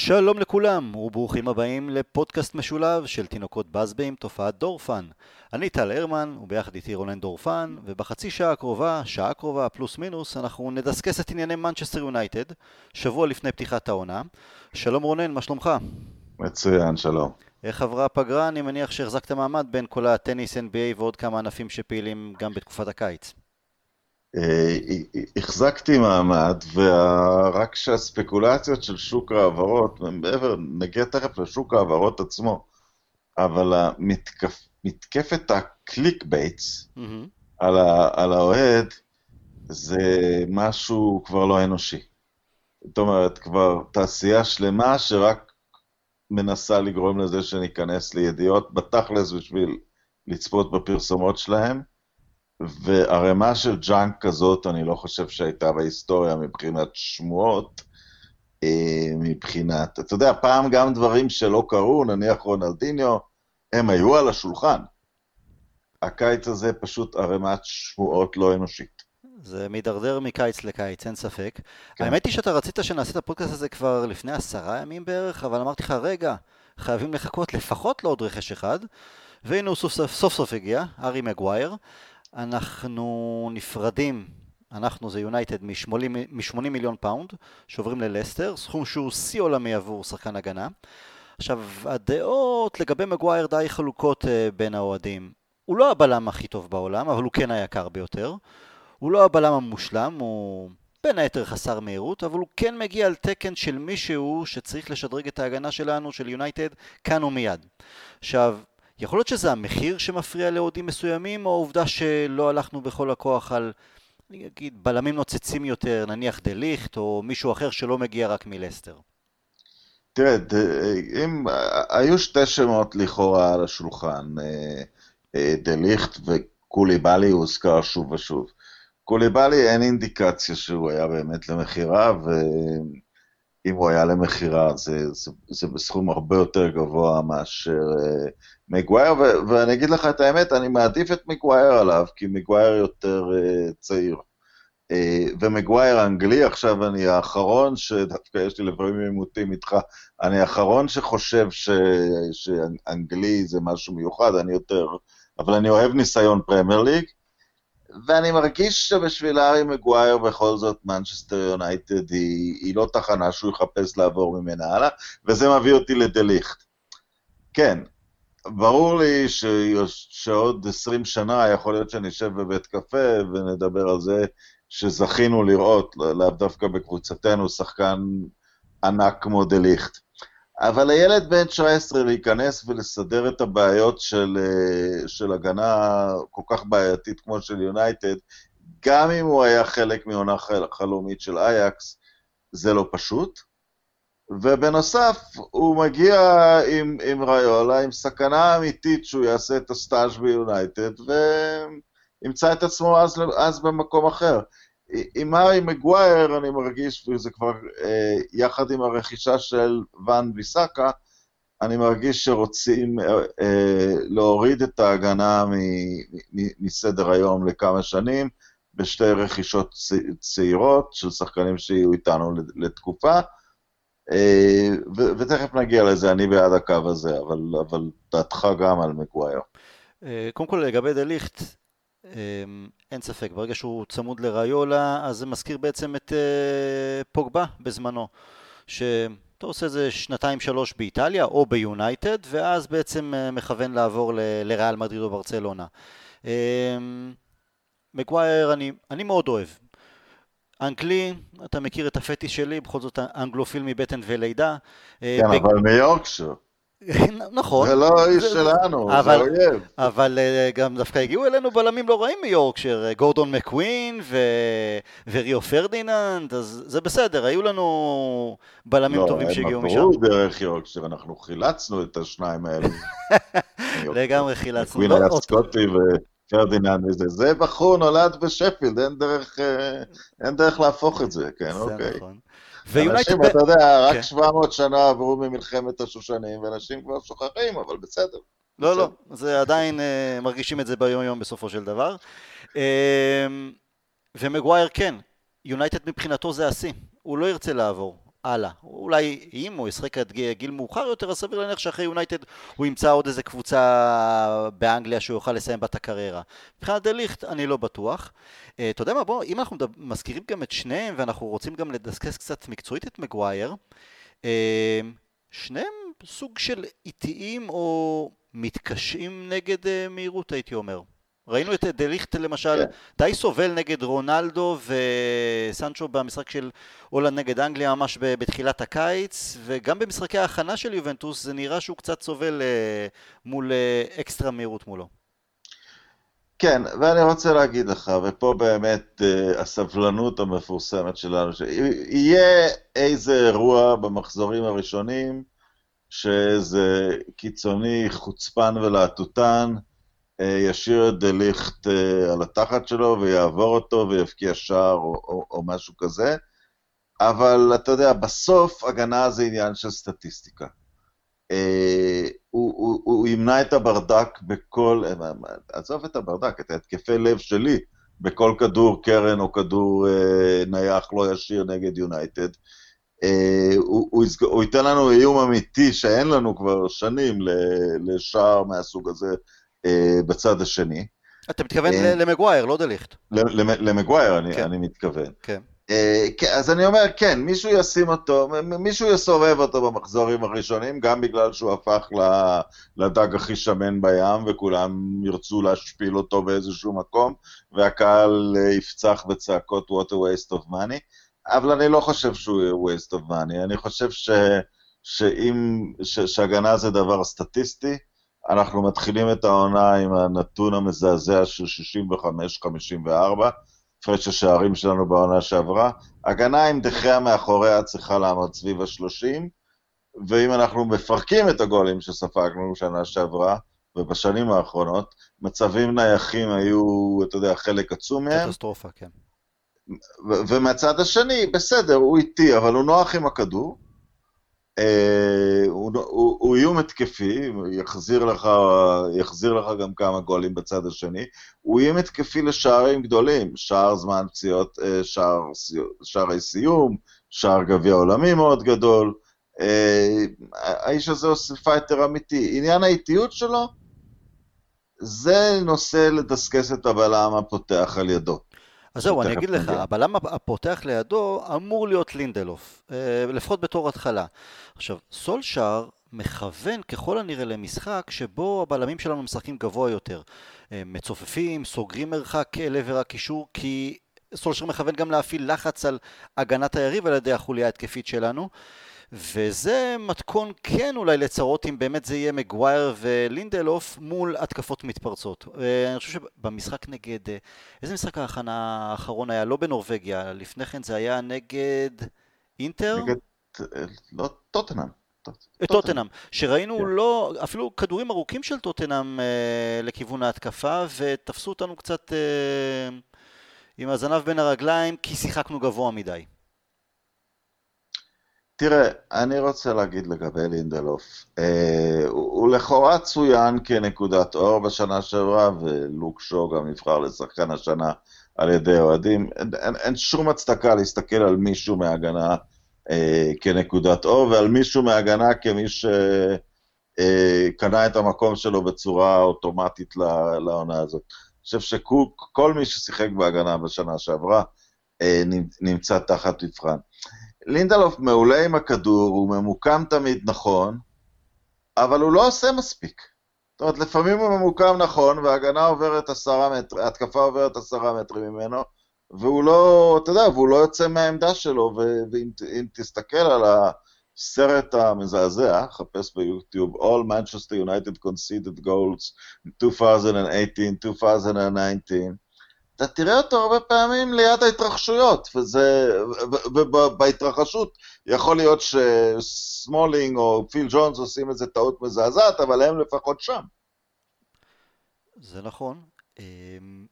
שלום לכולם וברוכים הבאים לפודקאסט משולב של תינוקות באזבי עם תופעת דורפן. אני טל הרמן וביחד איתי רונן דורפן ובחצי שעה הקרובה, שעה הקרובה פלוס מינוס, אנחנו נדסקס את ענייני מנצ'סטר יונייטד שבוע לפני פתיחת העונה. שלום רונן, מה שלומך? מצוין, שלום. איך עברה הפגרה? אני מניח שהחזקת מעמד בין כל הטניס, NBA ועוד כמה ענפים שפעילים גם בתקופת הקיץ. אה, החזקתי מעמד, ורק שהספקולציות של שוק ההעברות, מעבר, נגיע תכף לשוק ההעברות עצמו, אבל מתקפת ה clickbaits mm-hmm. על האוהד, זה משהו כבר לא אנושי. זאת אומרת, כבר תעשייה שלמה שרק מנסה לגרום לזה שניכנס לידיעות בתכלס בשביל לצפות בפרסומות שלהם. וערימה של ג'אנק כזאת, אני לא חושב שהייתה בהיסטוריה מבחינת שמועות, אה, מבחינת, אתה יודע, פעם גם דברים שלא קרו, נניח רונלדיניו, הם היו על השולחן. הקיץ הזה פשוט ערימת שמועות לא אנושית. זה מידרדר מקיץ לקיץ, אין ספק. כן. האמת היא שאתה רצית שנעשה את הפודקאסט הזה כבר לפני עשרה ימים בערך, אבל אמרתי לך, רגע, חייבים לחכות לפחות לעוד רכש אחד, והנה הוא סוף סוף, סוף, סוף הגיע, הארי מגווייר. אנחנו נפרדים, אנחנו זה יונייטד, מ-80 מיליון פאונד, שעוברים ללסטר, סכום שהוא שיא עולמי עבור שחקן הגנה. עכשיו, הדעות לגבי מגווייר די חלוקות uh, בין האוהדים. הוא לא הבלם הכי טוב בעולם, אבל הוא כן היקר ביותר. הוא לא הבלם המושלם, הוא בין היתר חסר מהירות, אבל הוא כן מגיע על תקן של מישהו שצריך לשדרג את ההגנה שלנו, של יונייטד, כאן ומיד. עכשיו, יכול להיות שזה המחיר שמפריע לאוהדים מסוימים, או העובדה שלא הלכנו בכל הכוח על, אני אגיד, בלמים נוצצים יותר, נניח דה ליכט, או מישהו אחר שלא מגיע רק מלסטר? תראה, אם, היו שתי שמות לכאורה על השולחן, אה, אה, דה ליכט וקוליבאלי הוזכר שוב ושוב. קוליבאלי אין אינדיקציה שהוא היה באמת למכירה, ואם הוא היה למכירה זה, זה, זה בסכום הרבה יותר גבוה מאשר אה, מגווייר, ו- ואני אגיד לך את האמת, אני מעדיף את מגווייר עליו, כי מגווייר יותר uh, צעיר. Uh, ומגווייר אנגלי, עכשיו אני האחרון, שדווקא יש לי לפעמים עימותים איתך, אני האחרון שחושב ש- שאנגלי זה משהו מיוחד, אני יותר, אבל אני אוהב ניסיון פרמייר ליג, ואני מרגיש שבשביל הארי מגווייר בכל זאת מנצ'סטר יונייטד היא, היא לא תחנה שהוא יחפש לעבור ממנה הלאה, וזה מביא אותי לדליכט. כן, ברור לי ש... שעוד עשרים שנה יכול להיות שנשב בבית קפה ונדבר על זה שזכינו לראות, לאו דווקא בקבוצתנו, שחקן ענק כמו דה ליכט. אבל לילד בן 19 להיכנס ולסדר את הבעיות של, של הגנה כל כך בעייתית כמו של יונייטד, גם אם הוא היה חלק מעונה חלומית של אייקס, זה לא פשוט. ובנוסף, הוא מגיע עם, עם ריולה, עם סכנה אמיתית שהוא יעשה את הסטאז' ביונייטד, וימצא את עצמו אז, אז במקום אחר. עם הארי מגווייר אני מרגיש, וזה כבר אה, יחד עם הרכישה של ואן ביסאקה, אני מרגיש שרוצים אה, אה, להוריד את ההגנה מסדר היום לכמה שנים, בשתי רכישות צעירות של שחקנים שיהיו איתנו לתקופה. אה, ותכף נגיע לזה, אני בעד הקו הזה, אבל, אבל דעתך גם על מגווייר. אה, קודם כל לגבי דה ליכט, אה, אין ספק, ברגע שהוא צמוד לריולה, אז זה מזכיר בעצם את פוגבה בזמנו, שאתה עושה איזה שנתיים שלוש באיטליה או ביונייטד, ואז בעצם מכוון לעבור לריאל מדריד או ברצלונה. מגווייר אני, אני מאוד אוהב, אנגלי, אתה מכיר את הפטיש שלי, בכל זאת אנגלופיל מבטן ולידה. אה, כן, אבל מיורקשר. נכון. זה לא איש שלנו, זה אויב. אבל אה, גם דווקא הגיעו אלינו בלמים לא רעים מיורקשר, אה, גורדון מקווין וריו פרדיננד, אז זה בסדר, היו לנו בלמים לא, טובים שהגיעו משם. לא, הם עברו דרך יורקשייר, אנחנו חילצנו את השניים האלו. לגמרי חילצנו. מקווין היה סקוטי פרדיננד וזה, זה בחור נולד בשפילד, אין דרך, אה, אין דרך להפוך את זה, כן, אוקיי. נכון. אנשים, אתה יודע, רק 700 כן. שנה עברו ממלחמת השושנים, ואנשים כבר שוכחים, אבל בסדר. לא, לא, זה עדיין uh, מרגישים את זה ביום יום בסופו של דבר. Uh, ומגווייר כן, יונייטד מבחינתו זה השיא, הוא לא ירצה לעבור. הלאה. אולי אם הוא ישחק עד גיל מאוחר יותר, אז סביר להניח שאחרי יונייטד הוא ימצא עוד איזה קבוצה באנגליה שהוא יוכל לסיים בה את הקריירה. מבחינת דליכט אני לא בטוח. אה, אתה יודע מה, בוא, אם אנחנו מזכירים גם את שניהם ואנחנו רוצים גם לדסקס קצת מקצועית את מגווייר, אה, שניהם סוג של איטיים או מתקשים נגד מהירות הייתי אומר. ראינו את דליכט למשל כן. די סובל נגד רונלדו וסנצ'ו במשחק של הולנד נגד אנגליה ממש בתחילת הקיץ וגם במשחקי ההכנה של יובנטוס זה נראה שהוא קצת סובל אה, מול אה, אקסטרה מהירות מולו. כן, ואני רוצה להגיד לך, ופה באמת uh, הסבלנות המפורסמת שלנו, שיהיה איזה אירוע במחזורים הראשונים, שאיזה קיצוני חוצפן ולהטוטן, אה, ישאיר את דליכט אה, על התחת שלו ויעבור אותו ויבקיע שער או, או, או משהו כזה, אבל אתה יודע, בסוף הגנה זה עניין של סטטיסטיקה. אה, הוא, הוא, הוא ימנע את הברדק בכל, עזוב את הברדק, את ההתקפי לב שלי, בכל כדור קרן או כדור נייח לא ישיר נגד יונייטד. הוא, הוא, הוא ייתן לנו איום אמיתי שאין לנו כבר שנים לשער מהסוג הזה אה, בצד השני. אתה מתכוון אה, למגווייר, לא דליכט. למגווייר אני, כן. אני מתכוון. כן. אה, כן. אז אני אומר, כן, מישהו ישים אותו, מישהו יסובב אותו במחזורים הראשונים, גם בגלל שהוא הפך לדג הכי שמן בים, וכולם ירצו להשפיל אותו באיזשהו מקום, והקהל יפצח בצעקות what a waste of money, אבל אני לא חושב שהוא waste of money, אני חושב ש, שאם, ש, שהגנה זה דבר סטטיסטי, אנחנו מתחילים את העונה עם הנתון המזעזע של 65-54, הפרש השערים שלנו בעונה שעברה. הגנה עם דחיה מאחוריה צריכה לעמוד סביב ה-30, ואם אנחנו מפרקים את הגולים שספגנו שנה שעברה, ובשנים האחרונות, מצבים נייחים היו, אתה יודע, חלק עצום מהם. קטסטרופה, כן. ומהצד השני, בסדר, הוא איטי, אבל הוא נוח עם הכדור, הוא, הוא, הוא איום התקפי, יחזיר לך, יחזיר לך גם כמה גולים בצד השני. הוא איום התקפי לשערים גדולים, שער זמן פציעות, אה, שער, שערי סיום, שער גביע עולמי מאוד גדול. אה, האיש הזה עושה fighter אמיתי. עניין האיטיות שלו, זה נושא לדסקס את הבלם הפותח על ידו. אז זהו, אני אגיד לך, הבלם הפותח לידו אמור להיות לינדלוף, אה, לפחות בתור התחלה. עכשיו, סולשאר מכוון ככל הנראה למשחק שבו הבלמים שלנו משחקים גבוה יותר. אה, מצופפים, סוגרים מרחק לעבר הקישור, כי סולשאר מכוון גם להפעיל לחץ על הגנת היריב על ידי החוליה ההתקפית שלנו. וזה מתכון כן אולי לצרות אם באמת זה יהיה מגווייר ולינדלוף מול התקפות מתפרצות. אה, אני חושב שבמשחק נגד, אה, איזה משחק ההכנה האחרון היה? לא בנורבגיה, לפני כן זה היה נגד אינטר? נגד, אה, לא, טוטנאם. טוטנאם, שראינו כן. לא, אפילו כדורים ארוכים של טוטנאם אה, לכיוון ההתקפה ותפסו אותנו קצת אה, עם הזנב בין הרגליים כי שיחקנו גבוה מדי. תראה, אני רוצה להגיד לגבי לינדלוף, אה, הוא, הוא לכאורה צוין כנקודת אור בשנה שעברה, ולוק שו גם נבחר לשחקן השנה על ידי אוהדים. אין, אין, אין שום הצדקה להסתכל על מישהו מהגנה אה, כנקודת אור, ועל מישהו מהגנה כמי שקנה אה, את המקום שלו בצורה אוטומטית לעונה הזאת. אני חושב שכל מי ששיחק בהגנה בשנה שעברה אה, נמצא תחת מבחן. לינדלוף מעולה עם הכדור, הוא ממוקם תמיד נכון, אבל הוא לא עושה מספיק. זאת אומרת, לפעמים הוא ממוקם נכון, וההגנה עוברת עשרה מטרים, ההתקפה עוברת עשרה מטרים ממנו, והוא לא, אתה יודע, והוא לא יוצא מהעמדה שלו, ואם תסתכל על הסרט המזעזע, חפש ביוטיוב, All Manchester United conceded goals 2018, 2019, אתה תראה אותו הרבה פעמים ליד ההתרחשויות, וזה, ובהתרחשות יכול להיות שסמולינג או פיל ג'ונס עושים איזה טעות מזעזעת, אבל הם לפחות שם. זה נכון. אמ,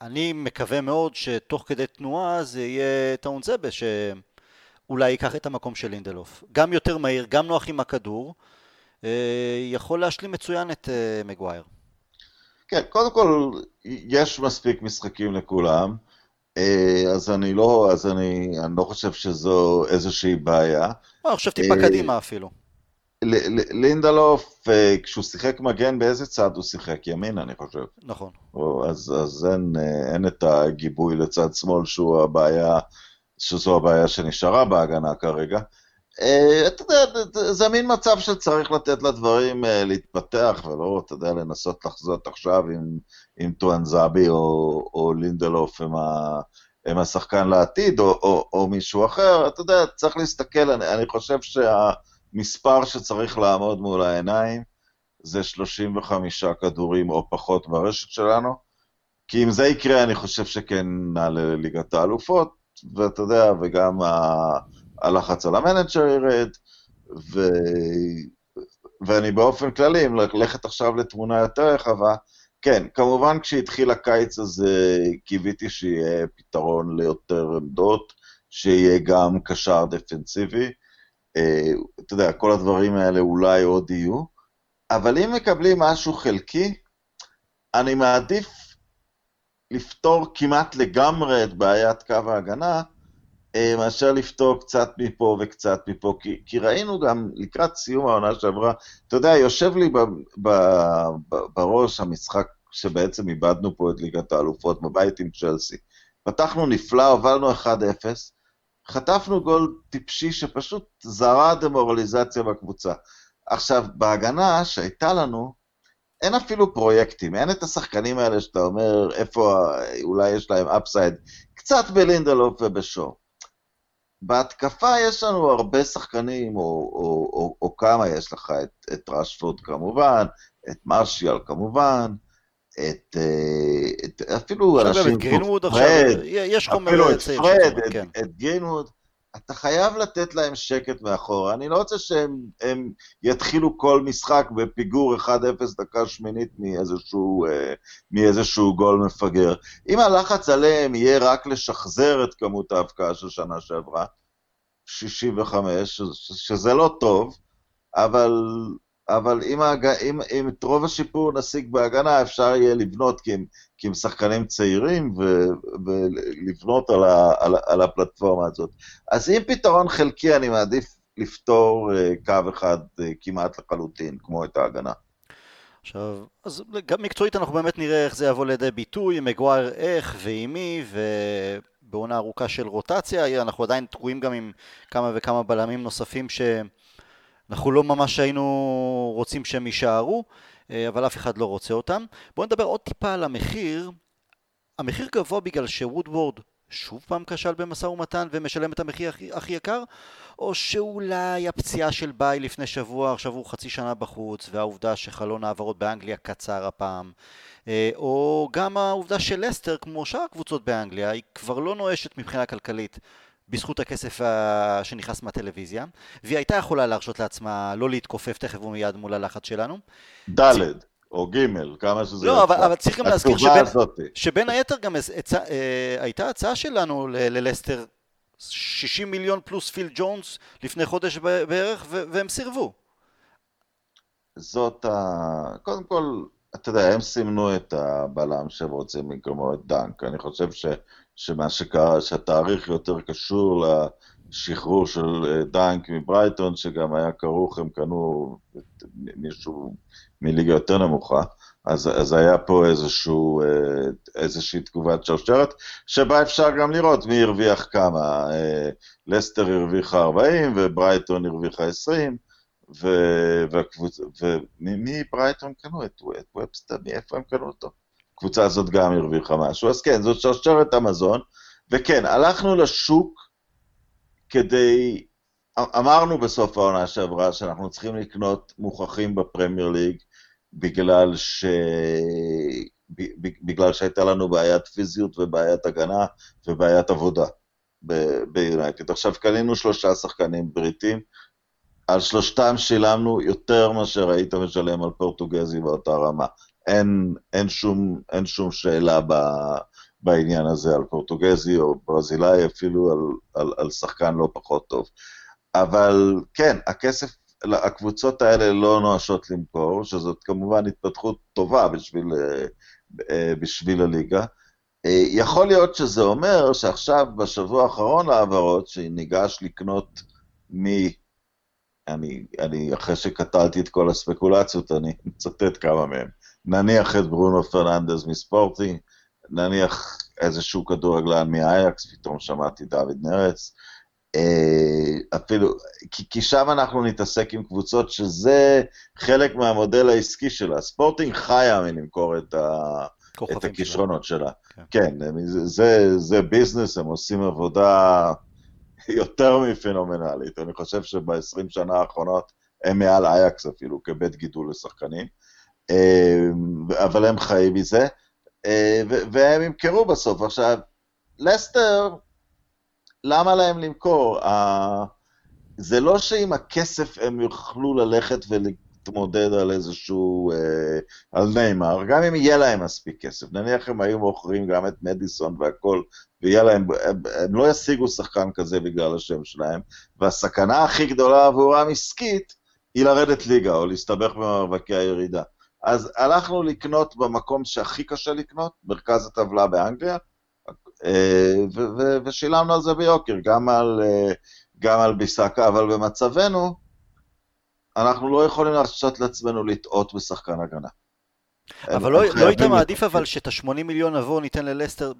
אני מקווה מאוד שתוך כדי תנועה זה יהיה טעון זבה שאולי ייקח את המקום של לינדלוף. גם יותר מהיר, גם נוח עם הכדור, אה, יכול להשלים מצוין את אה, מגווייר. כן, קודם כל, יש מספיק משחקים לכולם. אה, אז אני לא, אז אני, אני לא חושב שזו איזושהי בעיה. אני חושב טיפה קדימה אפילו. לינדלוף, כשהוא שיחק מגן, באיזה צד הוא שיחק? ימין, אני חושב. נכון. אז, אז אין, אין את הגיבוי לצד שמאל שהוא הבעיה, שזו הבעיה שנשארה בהגנה כרגע. אה, אתה יודע, זה מין מצב שצריך לתת לדברים אה, להתפתח, ולא, אתה יודע, לנסות לחזות עכשיו עם, עם טואנזאבי או, או לינדלוף הם, ה, הם השחקן לעתיד, או, או, או מישהו אחר, אתה יודע, צריך להסתכל, אני, אני חושב שהמספר שצריך לעמוד מול העיניים זה 35 כדורים או פחות ברשת שלנו, כי אם זה יקרה, אני חושב שכן נעלה לליגת האלופות, ואתה יודע, וגם ה... הלחץ על המנג'ר ירד, ו... ואני באופן כללי, אם ללכת עכשיו לתמונה יותר רחבה, כן, כמובן כשהתחיל הקיץ הזה קיוויתי שיהיה פתרון ליותר עמדות, שיהיה גם קשר דפנסיבי. אה, אתה יודע, כל הדברים האלה אולי עוד יהיו, אבל אם מקבלים משהו חלקי, אני מעדיף לפתור כמעט לגמרי את בעיית קו ההגנה, מאשר לפתור קצת מפה וקצת מפה, כי, כי ראינו גם לקראת סיום העונה שעברה, אתה יודע, יושב לי ב, ב, ב, בראש המשחק שבעצם איבדנו פה את ליגת האלופות בבית עם צ'לסי. פתחנו נפלא, הובלנו 1-0, חטפנו גול טיפשי שפשוט זרה דמורליזציה בקבוצה. עכשיו, בהגנה שהייתה לנו, אין אפילו פרויקטים, אין את השחקנים האלה שאתה אומר איפה אולי יש להם upside, קצת בלינדלוף ובשור. בהתקפה יש לנו הרבה שחקנים, או, או, או, או כמה יש לך, את, את רשפורד כמובן, את מרשיאל כמובן, את, אה, את אפילו אנשים כמו פרד, יש אפילו את פרד, את, כן. את גרינווד, אתה חייב לתת להם שקט מאחורה. אני לא רוצה שהם יתחילו כל משחק בפיגור 1-0 דקה שמינית מאיזשהו, אה, מאיזשהו גול מפגר. אם הלחץ עליהם יהיה רק לשחזר את כמות ההבקעה של שנה שעברה, 65, שזה לא טוב, אבל, אבל אם, ההג... אם, אם את רוב השיפור נשיג בהגנה, אפשר יהיה לבנות, כי הם, כי הם שחקנים צעירים, ו, ולבנות על, ה, על, על הפלטפורמה הזאת. אז אם פתרון חלקי, אני מעדיף לפתור אה, קו אחד אה, כמעט לחלוטין, כמו את ההגנה. עכשיו, אז גם מקצועית אנחנו באמת נראה איך זה יבוא לידי ביטוי, מגווייר איך ועם מי, ובעונה ארוכה של רוטציה, אנחנו עדיין תקועים גם עם כמה וכמה בלמים נוספים שאנחנו לא ממש היינו רוצים שהם יישארו, אה, אבל אף אחד לא רוצה אותם. בואו נדבר עוד טיפה על המחיר. המחיר גבוה בגלל שוודוורד שוב פעם כשל במשא ומתן ומשלם את המחיר הכי, הכי יקר? או שאולי הפציעה של ביי לפני שבוע, עכשיו הוא חצי שנה בחוץ, והעובדה שחלון העברות באנגליה קצר הפעם, אה, או גם העובדה של לסטר, כמו שאר הקבוצות באנגליה, היא כבר לא נואשת מבחינה כלכלית. בזכות הכסף שנכנס מהטלוויזיה, והיא הייתה יכולה להרשות לעצמה לא להתכופף תכף ומיד מול הלחץ שלנו. ד' או ג', כמה שזה... לא, אבל, אבל צריך גם להזכיר שבין, שבין היתר גם הצע, אה, הייתה הצעה שלנו ללסטר 60 מיליון פלוס פיל ג'ונס לפני חודש בערך, והם סירבו. זאת ה... קודם כל, אתה יודע, הם סימנו את הבלם שהם רוצים במקומו את דנק. אני חושב ש... שמה שקרה, שהתאריך יותר קשור לשחרור של אה, דנק מברייטון, שגם היה כרוך, הם קנו מישהו מליגה יותר נמוכה. אז, אז היה פה איזשהו, אה, איזושהי תגובת שרשרת, שבה אפשר גם לראות מי הרוויח כמה. אה, לסטר הרוויחה 40 וברייטון הרוויחה 20, ומי ברייטון קנו? את ובסטר, מאיפה הם קנו אותו? הקבוצה הזאת גם הרוויחה משהו. אז כן, זאת שרשרת המזון, וכן, הלכנו לשוק כדי, אמרנו בסוף העונה שעברה שאנחנו צריכים לקנות מוכחים בפרמייר ליג, בגלל, ש... בגלל שהייתה לנו בעיית פיזיות ובעיית הגנה ובעיית עבודה ביונייטד. עכשיו קנינו שלושה שחקנים בריטים, על שלושתם שילמנו יותר מאשר היית משלם על פורטוגזי באותה רמה. אין, אין, שום, אין שום שאלה ב, בעניין הזה על פורטוגזי או ברזילאי, אפילו על, על, על שחקן לא פחות טוב. אבל כן, הכסף הקבוצות האלה לא נואשות למכור, שזאת כמובן התפתחות טובה בשביל, אה, בשביל הליגה, אה, יכול להיות שזה אומר שעכשיו, בשבוע האחרון להעברות, שניגש לקנות מ... אני, אני, אחרי שקטלתי את כל הספקולציות, אני מצטט כמה מהם. נניח את ברונו פרננדז מספורטי, נניח איזשהו כדורגלן מאייקס, פתאום שמעתי דוד נרץ. אה, אפילו, כי, כי שם אנחנו נתעסק עם קבוצות שזה חלק מהמודל העסקי שלה. ספורטינג חיה מלמכור את, ה, את הכישרונות שלה. כן, כן זה, זה, זה ביזנס, הם עושים עבודה יותר מפנומנלית. אני חושב שב-20 שנה האחרונות הם מעל אייקס אפילו, כבית גידול לשחקנים. אה, אבל הם חיים מזה, אה, והם ימכרו בסוף. עכשיו, לסטר, למה להם למכור? זה לא שעם הכסף הם יוכלו ללכת ולהתמודד על איזשהו, אה, על ניימר, גם אם יהיה להם מספיק כסף. נניח הם היו מוכרים גם את מדיסון והכל, ויהיה להם, הם, הם לא ישיגו שחקן כזה בגלל השם שלהם, והסכנה הכי גדולה עבורם עסקית היא לרדת ליגה או להסתבך במאבקי הירידה. אז הלכנו לקנות במקום שהכי קשה לקנות, מרכז הטבלה באנגליה, אה, ושילמנו על זה ביוקר, גם על, אה, גם על ביסקה, אבל במצבנו, אנחנו לא יכולים להרשות לעצמנו לטעות בשחקן הגנה. אבל לא, לא היית מעדיף אבל שאת ה-80 מיליון נבוא ניתן ללסטר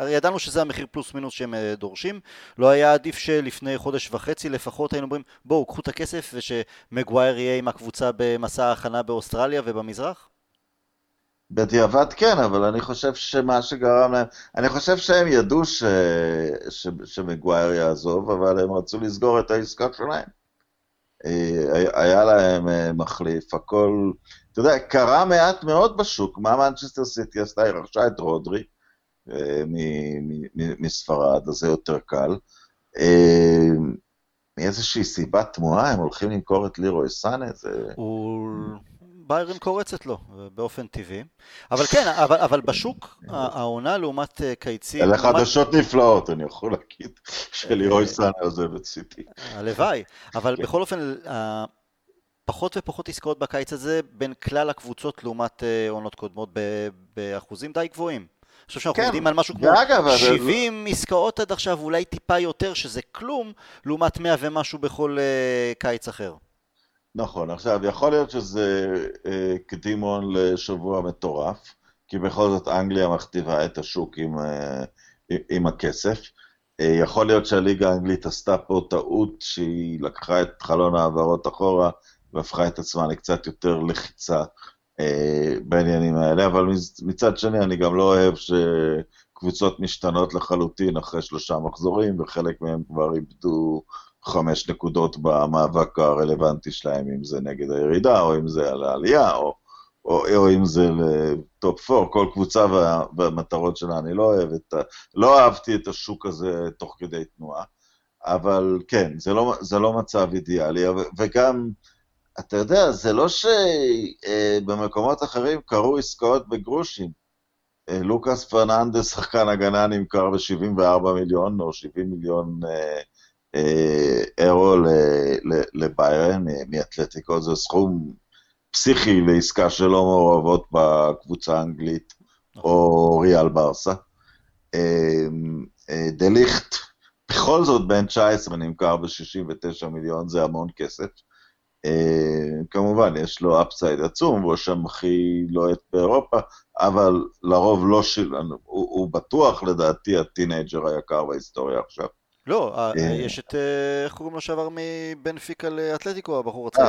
הרי ידענו שזה המחיר פלוס מינוס שהם אה, דורשים, לא היה עדיף שלפני חודש וחצי לפחות היינו אומרים בואו קחו את הכסף ושמגווייר יהיה עם הקבוצה במסע ההכנה באוסטרליה ובמזרח? בדיעבד כן, אבל אני חושב שמה שגרם להם, אני חושב שהם ידעו ש... ש... שמגווייר יעזוב, אבל הם רצו לסגור את העסקה שלהם. אה, היה להם אה, מחליף, הכל, אתה יודע, קרה מעט מאוד בשוק, מה מנצ'סטר סיטי עשתה? היא רכשה את רודרי, מספרד, אז זה יותר קל. אה, מאיזושהי סיבה תמוהה, הם הולכים למכור את לירוי סאנה, זה... ביירן קורצת לו, באופן טבעי. אבל כן, אבל, אבל בשוק, העונה לעומת אה, קייצים... אלה חדשות נפלאות, אני יכול להגיד, שלירוי סאנה עוזב את סיטי. הלוואי, אבל כן. בכל אופן, פחות ופחות עסקאות בקיץ הזה בין כלל הקבוצות לעומת עונות קודמות באחוזים די גבוהים. חושב שאנחנו כן. על משהו כמו ואגב, 70 זה... עסקאות עד עכשיו, אולי טיפה יותר, שזה כלום, לעומת 100 ומשהו בכל uh, קיץ אחר. נכון, עכשיו, יכול להיות שזה uh, קדימון לשבוע מטורף, כי בכל זאת אנגליה מכתיבה את השוק עם, uh, עם הכסף. Uh, יכול להיות שהליגה האנגלית עשתה פה טעות שהיא לקחה את חלון העברות אחורה והפכה את עצמה לקצת יותר לחיצה אה, בעניינים האלה, אבל מצד שני אני גם לא אוהב שקבוצות משתנות לחלוטין אחרי שלושה מחזורים, וחלק מהם כבר איבדו חמש נקודות במאבק הרלוונטי שלהם, אם זה נגד הירידה, או אם זה על העלייה, או, או, או אם זה לטופ 4, כל קבוצה וה, והמטרות שלה, אני לא אוהב את ה... לא אהבתי את השוק הזה תוך כדי תנועה, אבל כן, זה לא, זה לא מצב אידיאלי, וגם... אתה יודע, זה לא שבמקומות אחרים קרו עסקאות בגרושים. אה, לוקאס פרננדס, שחקן הגנה, נמכר ב-74 מיליון או 70 מיליון אה, אה, אירו לביירן מאתלטיקו, זה סכום פסיכי לעסקה שלא מעורבות בקבוצה האנגלית או ריאל ברסה. דליכט, בכל זאת בן 19 נמכר ב-69 מיליון, זה המון כסף. Uh, כמובן, יש לו upside עצום, והוא שם הכי לוהט באירופה, אבל לרוב לא של... הוא, הוא בטוח, לדעתי, ה teenager היקר בהיסטוריה עכשיו. לא, uh, יש את, איך קוראים לו שעבר מבנפיקה לאתלטיקו, הבחור הצעיר.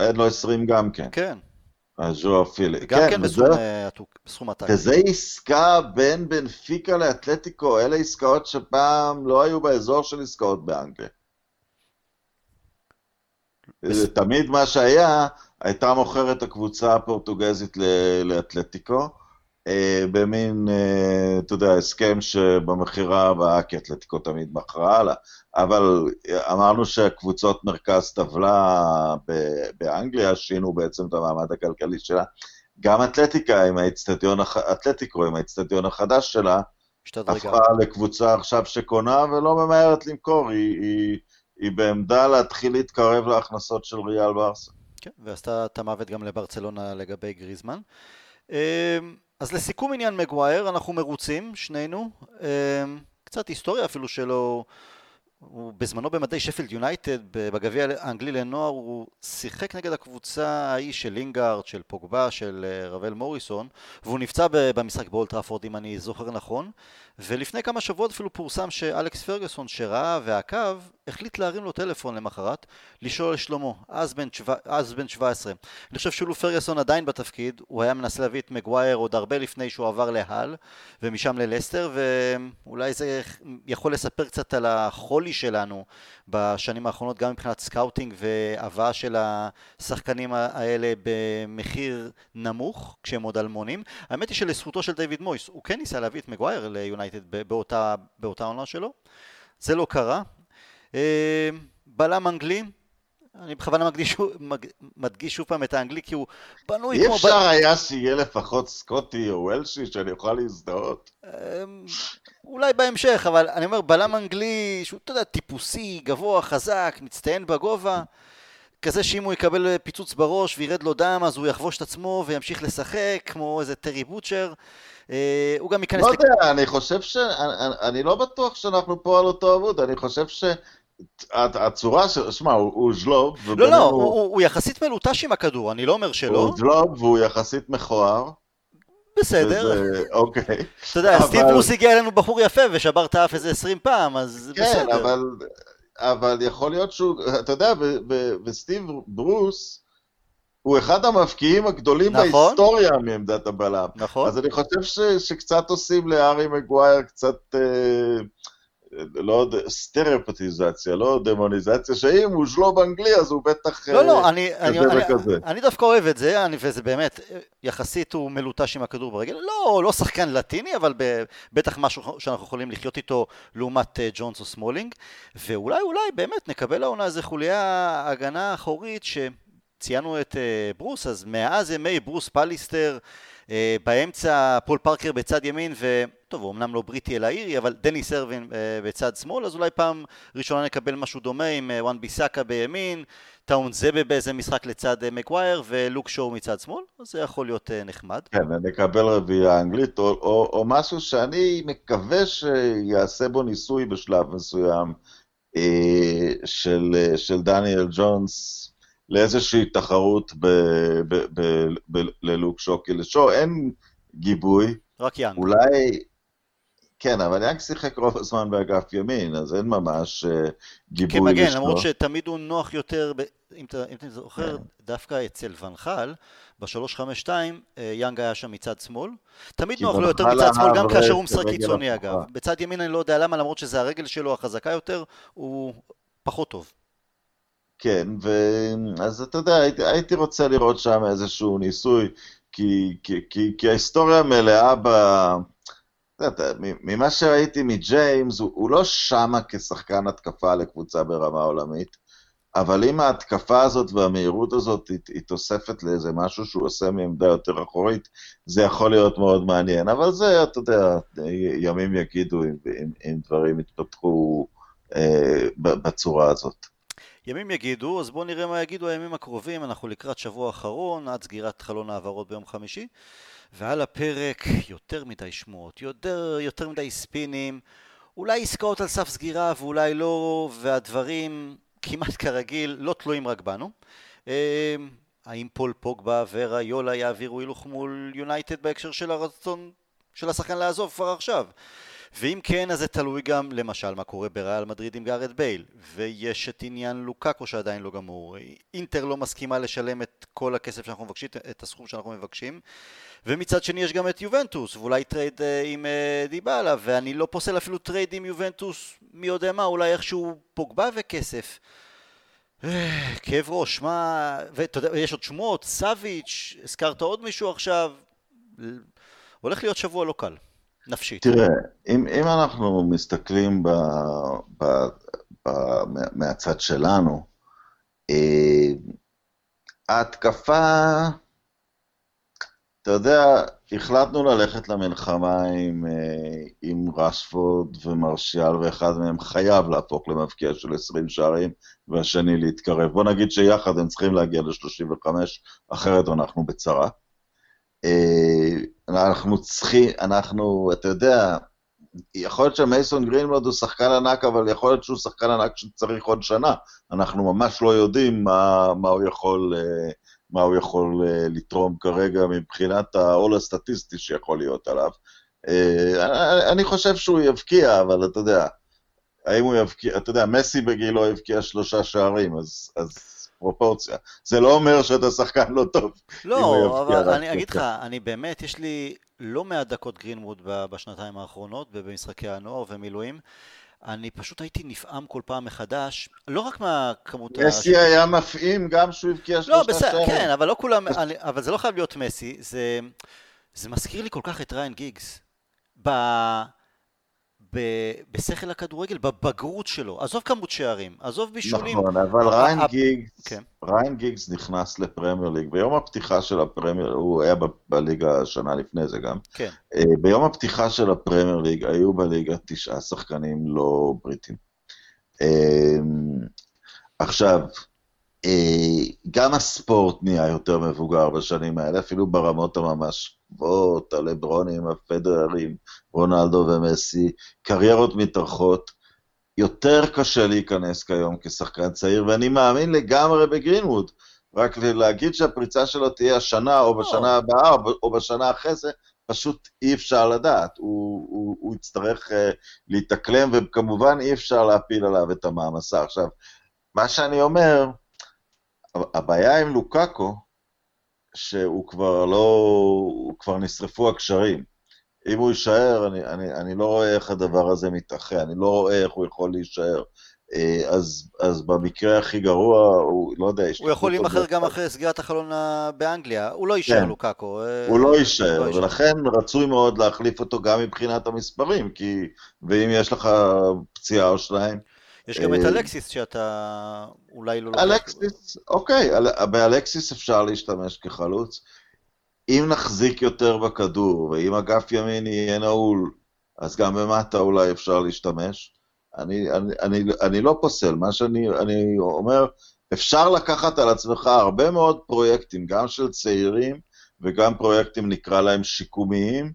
אין לו 20 גם כן. כן. אז ז'ואאו פליקס. גם כן, כן בסכום עתק. וזה עסקה בין בנפיקה לאתלטיקו, אלה עסקאות שפעם לא היו באזור של עסקאות באנגליה. תמיד מה שהיה, הייתה מוכרת הקבוצה הפורטוגזית לאתלטיקו, אה, במין, אה, אתה יודע, הסכם שבמכירה הבאה, כי אתלטיקו תמיד מכרה הלאה, אבל אמרנו שהקבוצות מרכז טבלה באנגליה שינו בעצם את המעמד הכלכלי שלה. גם אתלטיקה עם האצטדיון, אתלטיקו עם האצטדיון החדש שלה, הפכה לקבוצה עכשיו שקונה ולא ממהרת למכור, היא, היא היא בעמדה להתחיל להתקרב להכנסות של ריאל ברסה. כן, ועשתה את המוות גם לברצלונה לגבי גריזמן. אמ, אז לסיכום עניין מגווייר, אנחנו מרוצים, שנינו. אה, קצת היסטוריה אפילו שלו. הוא בזמנו במדי שפילד יונייטד, בגביע האנגלי לנוער, הוא שיחק נגד הקבוצה ההיא של לינגארד, של פוגבה, של אה, רבל מוריסון, והוא נפצע במשחק באולד טראפורד, אם אני זוכר נכון, ולפני כמה שבועות אפילו פורסם שאלכס פרגוסון, שראה ועקב, החליט להרים לו טלפון למחרת, לשאול על שלומו, אז בן, שו... אז בן 17. אני חושב שאילו פרגוסון עדיין בתפקיד, הוא היה מנסה להביא את מגווייר עוד הרבה לפני שהוא עבר להל, ומשם ללסטר, ואולי זה יכול לספר קצת על החולי שלנו בשנים האחרונות, גם מבחינת scouting והבאה של השחקנים האלה במחיר נמוך, כשהם עוד אלמונים. האמת היא שלזכותו של דיוויד מויס, הוא כן ניסה להביא את מגווייר ליונייטד באותה, באותה עונה שלו. זה לא קרה, אה, בלם אנגלי, אני בכוונה מדגיש, מדגיש שוב פעם את האנגלי כי הוא בנוי כמו... אי אפשר ב... היה שיהיה לפחות סקוטי או וולשי שאני אוכל להזדהות. אמ, אולי בהמשך, אבל אני אומר בלם אנגלי שהוא, אתה יודע, טיפוסי, גבוה, חזק, מצטיין בגובה. כזה שאם הוא יקבל פיצוץ בראש וירד לו דם אז הוא יחבוש את עצמו וימשיך לשחק כמו איזה טרי בוטשר אה, הוא גם ייכנס... לא יודע, אני חושב ש... אני לא בטוח שאנחנו פה על אותו עמוד, אני חושב ש... הצורה של, שמע, הוא ז'לוב. לא, לא, הוא יחסית מלוטש עם הכדור, אני לא אומר שלא. הוא ז'לוב והוא יחסית מכוער. בסדר. אוקיי. אתה יודע, סטיב ברוס הגיע אלינו בחור יפה ושבר את האף איזה 20 פעם, אז כן, בסדר. כן, אבל, אבל יכול להיות שהוא, אתה יודע, וסטיב ברוס, הוא אחד המבקיעים הגדולים נכון. בהיסטוריה מעמדת הבלם. נכון. אז אני חושב ש, שקצת עושים לארי מגווייר קצת... אה, לא סטריאופטיזציה, לא דמוניזציה, שאם הוא שלוב אנגלי אז הוא בטח לא, לא, אני, כזה אני, וכזה. אני, אני דווקא אוהב את זה, אני, וזה באמת, יחסית הוא מלוטש עם הכדור ברגל, לא, לא שחקן לטיני, אבל ב, בטח משהו שאנחנו יכולים לחיות איתו לעומת uh, ג'ונס או סמולינג, ואולי אולי באמת נקבל העונה איזה חוליה הגנה אחורית שציינו את uh, ברוס, אז מאז ימי ברוס פאליסטר אה, באמצע פול פארקר בצד ימין, וטוב, הוא אמנם לא בריטי אלא אירי, אבל דניס ארווין אה, בצד שמאל, אז אולי פעם ראשונה נקבל משהו דומה עם אה, וואן ביסאקה בימין, טואנזבה באיזה משחק לצד מגווייר, ולוק שואו מצד שמאל, אז זה יכול להיות נחמד. כן, נקבל רביעייה אנגלית, או, או, או משהו שאני מקווה שיעשה בו ניסוי בשלב מסוים, של, של דניאל ג'ונס, לאיזושהי תחרות ללוק שו, כי לשו אין גיבוי. רק יאנג. אולי, כן, אבל יאנג שיחק רוב הזמן באגף ימין, אז אין ממש uh, גיבוי לשו. כמגן, למרות שתמיד הוא נוח יותר, ב... אם אתה, זוכר, כן. דווקא אצל ונחל, ב-352, אה, יאנג היה שם מצד שמאל. תמיד נוח לו יותר מצד שמאל, גם כאשר הוא משחק קיצוני אגב. בצד ימין אני לא יודע למה, למרות שזה הרגל שלו החזקה יותר, הוא פחות טוב. כן, ואז אתה יודע, הייתי, הייתי רוצה לראות שם איזשהו ניסוי, כי, כי, כי, כי ההיסטוריה מלאה ב... אתה ממה שראיתי מג'יימס, הוא, הוא לא שמה כשחקן התקפה לקבוצה ברמה עולמית, אבל אם ההתקפה הזאת והמהירות הזאת היא, היא תוספת לאיזה משהו שהוא עושה מעמדה יותר אחורית, זה יכול להיות מאוד מעניין. אבל זה, אתה יודע, ימים יגידו אם, אם, אם דברים יתפתחו אה, בצורה הזאת. ימים יגידו, אז בואו נראה מה יגידו הימים הקרובים, אנחנו לקראת שבוע אחרון, עד סגירת חלון העברות ביום חמישי, ועל הפרק יותר מדי שמועות, יותר, יותר מדי ספינים, אולי עסקאות על סף סגירה ואולי לא, והדברים כמעט כרגיל לא תלויים רק בנו. אה, האם פול פוגבה וראיולה יעבירו הילוך מול יונייטד בהקשר של הרצון של השחקן לעזוב כבר עכשיו? ואם כן, אז זה תלוי גם, למשל, מה קורה בריאל מדריד עם גארת' בייל. ויש את עניין לוקאקו שעדיין לא גמור. אינטר לא מסכימה לשלם את כל הכסף שאנחנו מבקשים, את הסכום שאנחנו מבקשים. ומצד שני יש גם את יובנטוס, ואולי trade uh, עם uh, דיבאלה, ואני לא פוסל אפילו trade עם יובנטוס, מי יודע מה, אולי איכשהו פוגבה וכסף. אה, כאב ראש, מה... ואתה יודע, יש עוד שמועות, סאביץ', הזכרת עוד מישהו עכשיו. הולך להיות שבוע לא קל. נפשית. תראה, אם, אם אנחנו מסתכלים ב, ב, ב, מהצד שלנו, אה, ההתקפה, אתה יודע, החלטנו ללכת למלחמה עם, אה, עם רשפורד ומרשיאל, ואחד מהם חייב להפוך למבקיע של 20 שערים, והשני להתקרב. בוא נגיד שיחד הם צריכים להגיע ל-35, אחרת אנחנו בצרה. אנחנו צריכים, אנחנו, אתה יודע, יכול להיות שמייסון גרינווד הוא שחקן ענק, אבל יכול להיות שהוא שחקן ענק שצריך עוד שנה. אנחנו ממש לא יודעים מה, מה הוא יכול, אה, מה הוא יכול אה, לתרום כרגע מבחינת העול הסטטיסטי שיכול להיות עליו. אה, אני חושב שהוא יבקיע, אבל אתה יודע, האם הוא יבקיע, אתה יודע, מסי בגילו הבקיע שלושה שערים, אז, אז פרופורציה. זה לא אומר שאתה שחקן לא טוב. לא, אבל אני אגיד לך, אני באמת, יש לי לא מעט דקות גרינווד בשנתיים האחרונות, במשחקי הנוער ומילואים. אני פשוט הייתי נפעם כל פעם מחדש, לא רק מהכמות... מסי היה מפעים גם שהוא הבקיע לא, שלושה. לא, בסדר, כן, אבל לא כולם, אני, אבל זה לא חייב להיות מסי, זה, זה מזכיר לי כל כך את ריין גיגס. ב... בשכל הכדורגל, בבגרות שלו. עזוב כמות שערים, עזוב בישולים. נכון, אבל ריין גיגס, כן. ריין גיגס נכנס לפרמייר ליג. ביום הפתיחה של הפרמייר, הוא היה בליגה שנה לפני זה גם. כן. אה, ביום הפתיחה של הפרמייר ליג היו בליגה תשעה שחקנים לא בריטים. אה, עכשיו, אה, גם הספורט נהיה יותר מבוגר בשנים האלה, אפילו ברמות הממש גבוהות, הלברונים, הפדררים, רונלדו ומסי, קריירות מתארכות. יותר קשה להיכנס כיום כשחקן צעיר, ואני מאמין לגמרי בגרינווד. רק להגיד שהפריצה שלו תהיה השנה, או בשנה הבאה, או בשנה אחרי זה, פשוט אי אפשר לדעת. הוא, הוא, הוא יצטרך uh, להתאקלם, וכמובן אי אפשר להפיל עליו את המעמסה. עכשיו, מה שאני אומר, הבעיה עם לוקאקו, שהוא כבר לא, כבר נשרפו הקשרים. אם הוא יישאר, אני, אני, אני לא רואה איך הדבר הזה מתאחה, אני לא רואה איך הוא יכול להישאר. אה, אז, אז במקרה הכי גרוע, הוא לא יודע, הוא יכול להימכר גם אחרי סגירת החלון באנגליה, הוא לא יישאר כן. לוקאקו. אה, הוא לא יישאר, לא ולכן רצוי מאוד להחליף אותו גם מבחינת המספרים, כי, ואם יש לך פציעה או שניים, יש גם את אה, אלקסיס שאתה אולי לא... אלקסיס, אוקיי, באלקסיס אפשר להשתמש כחלוץ. אם נחזיק יותר בכדור, ואם אגף ימין יהיה נעול, אז גם במטה אולי אפשר להשתמש. אני, אני, אני, אני לא פוסל, מה שאני אני אומר, אפשר לקחת על עצמך הרבה מאוד פרויקטים, גם של צעירים וגם פרויקטים, נקרא להם שיקומיים,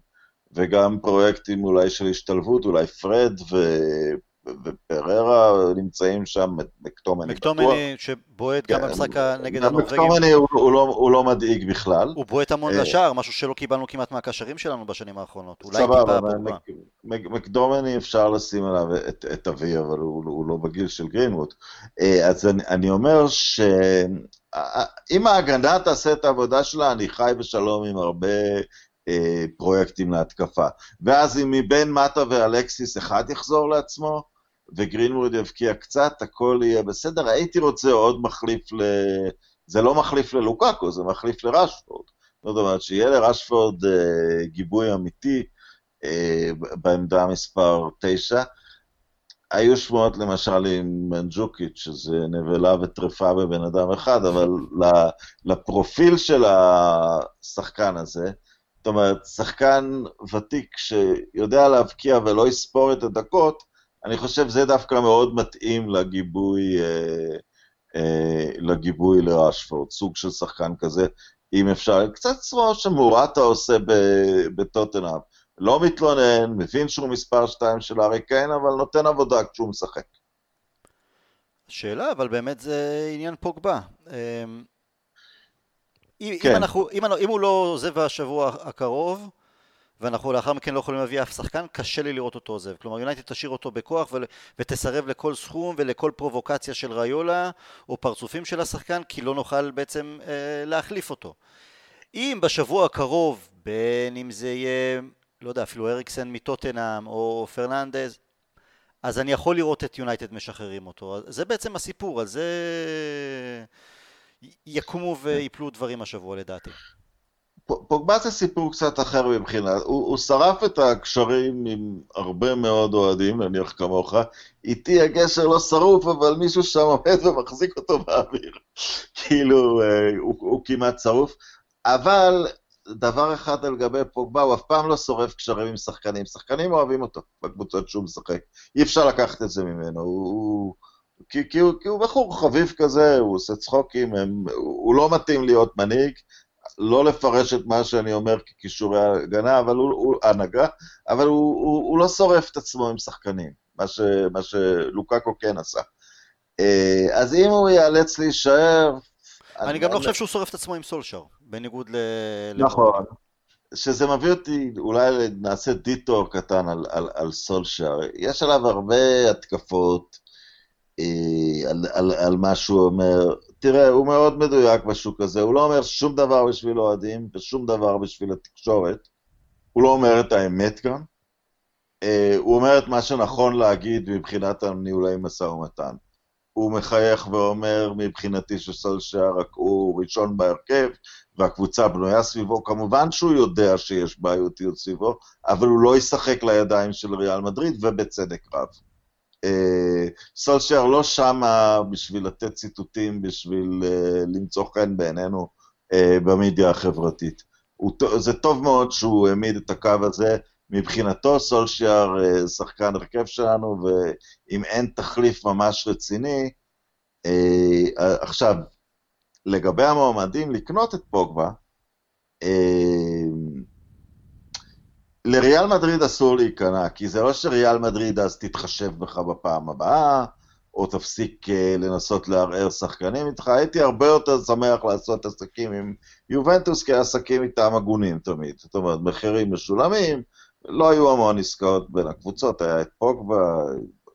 וגם פרויקטים אולי של השתלבות, אולי פרד ופררה נמצאים שם, מקטומני מקטומני שבועט גם כן, במשחק נגד הנורבגים. מקטומני הוא לא, הוא לא מדאיג בכלל. הוא בועט המון אה, לשער, משהו שלא קיבלנו כמעט מהקשרים שלנו בשנים האחרונות. אולי טיפה פוגבה. מקדומני אפשר לשים עליו את, אבי, אבל הוא, לא בגיל של גרינווד. אה, אז אני, אני אומר שאם ההגנה תעשה את העבודה שלה, אני חי בשלום עם הרבה אה, פרויקטים להתקפה. ואז אם מבין מטה ואלקסיס אחד יחזור לעצמו, וגרינווד יבקיע קצת, הכל יהיה בסדר. הייתי רוצה עוד מחליף ל... זה לא מחליף ללוקאקו, זה מחליף לרשפורד. זאת אומרת, שיהיה לרשפורד אה, גיבוי אמיתי אה, בעמדה מספר 9. היו שמועות למשל עם מנג'וקיץ', שזה נבלה וטרפה בבן אדם אחד, אבל לפרופיל של השחקן הזה, זאת אומרת, שחקן ותיק שיודע להבקיע ולא יספור את הדקות, אני חושב שזה דווקא מאוד מתאים לגיבוי, אה, אה, לגיבוי לרשפורד, סוג של שחקן כזה, אם אפשר, קצת כמו שמורטה עושה בטוטנאם. לא מתלונן, מבין שהוא מספר 2 של הארי קיין, אבל נותן עבודה כשהוא משחק. שאלה, אבל באמת זה עניין פוגבה. אמ, אם, כן. אם, אנחנו, אם, אם הוא לא עוזב השבוע הקרוב, ואנחנו לאחר מכן לא יכולים להביא אף שחקן, קשה לי לראות אותו עוזב. כלומר, יונייטד תשאיר אותו בכוח ול, ותסרב לכל סכום ולכל פרובוקציה של ריולה או פרצופים של השחקן, כי לא נוכל בעצם אה, להחליף אותו. אם בשבוע הקרוב, בין אם זה יהיה, לא יודע, אפילו אריקסן מטוטנאם או פרננדז, אז אני יכול לראות את יונייטד משחררים אותו. זה בעצם הסיפור, על זה יקומו ויפלו דברים השבוע לדעתי. פוגבה זה סיפור קצת אחר מבחינה, הוא, הוא שרף את הקשרים עם הרבה מאוד אוהדים, נניח כמוך, איתי הגשר לא שרוף, אבל מישהו שם עומד ומחזיק אותו באוויר. כאילו, אה, הוא, הוא כמעט שרוף. אבל דבר אחד על גבי פוגבה, הוא אף פעם לא שורף קשרים עם שחקנים. שחקנים אוהבים אותו בקבוצות שהוא משחק. אי אפשר לקחת את זה ממנו. הוא, כי, כי, הוא, כי הוא בחור חביב כזה, הוא עושה צחוקים, הם, הוא לא מתאים להיות מנהיג. לא לפרש את מה שאני אומר ככישורי הגנה, אבל הוא, הוא הנהגה, אבל הוא, הוא, הוא לא שורף את עצמו עם שחקנים, מה, ש, מה שלוקקו כן עשה. אה, אז אם הוא ייאלץ להישאר... אני, אני גם לא חושב שהוא שורף את עצמו עם סולשר, בניגוד ל... נכון. שזה מביא אותי, אולי נעשה דיטור קטן על, על, על סולשר. יש עליו הרבה התקפות אה, על, על, על מה שהוא אומר. תראה, הוא מאוד מדויק בשוק הזה, הוא לא אומר שום דבר בשביל אוהדים ושום דבר בשביל התקשורת. הוא לא אומר את האמת כאן. אה, הוא אומר את מה שנכון להגיד מבחינת הניהולי משא ומתן. הוא מחייך ואומר מבחינתי שסולשר רק הוא ראשון בהרכב והקבוצה בנויה סביבו. כמובן שהוא יודע שיש בעיותיות סביבו, אבל הוא לא ישחק לידיים של ריאל מדריד, ובצדק רב. אה, סולשר לא שמה בשביל לתת ציטוטים, בשביל אה, למצוא חן בעינינו אה, במדיה החברתית. זה טוב מאוד שהוא העמיד את הקו הזה. מבחינתו סולשיאר שחקן הרכב שלנו, ואם אין תחליף ממש רציני, עכשיו, לגבי המועמדים לקנות את פוגבה, לריאל מדריד אסור להיכנע, כי זה לא שריאל מדריד אז תתחשב בך בפעם הבאה, או תפסיק uh, לנסות לערער שחקנים איתך, הייתי הרבה יותר שמח לעשות עסקים עם יובנטוס, כי העסקים איתם הגונים תמיד. זאת אומרת, מחירים משולמים, לא היו המון עסקאות בין הקבוצות, היה את פוגבה,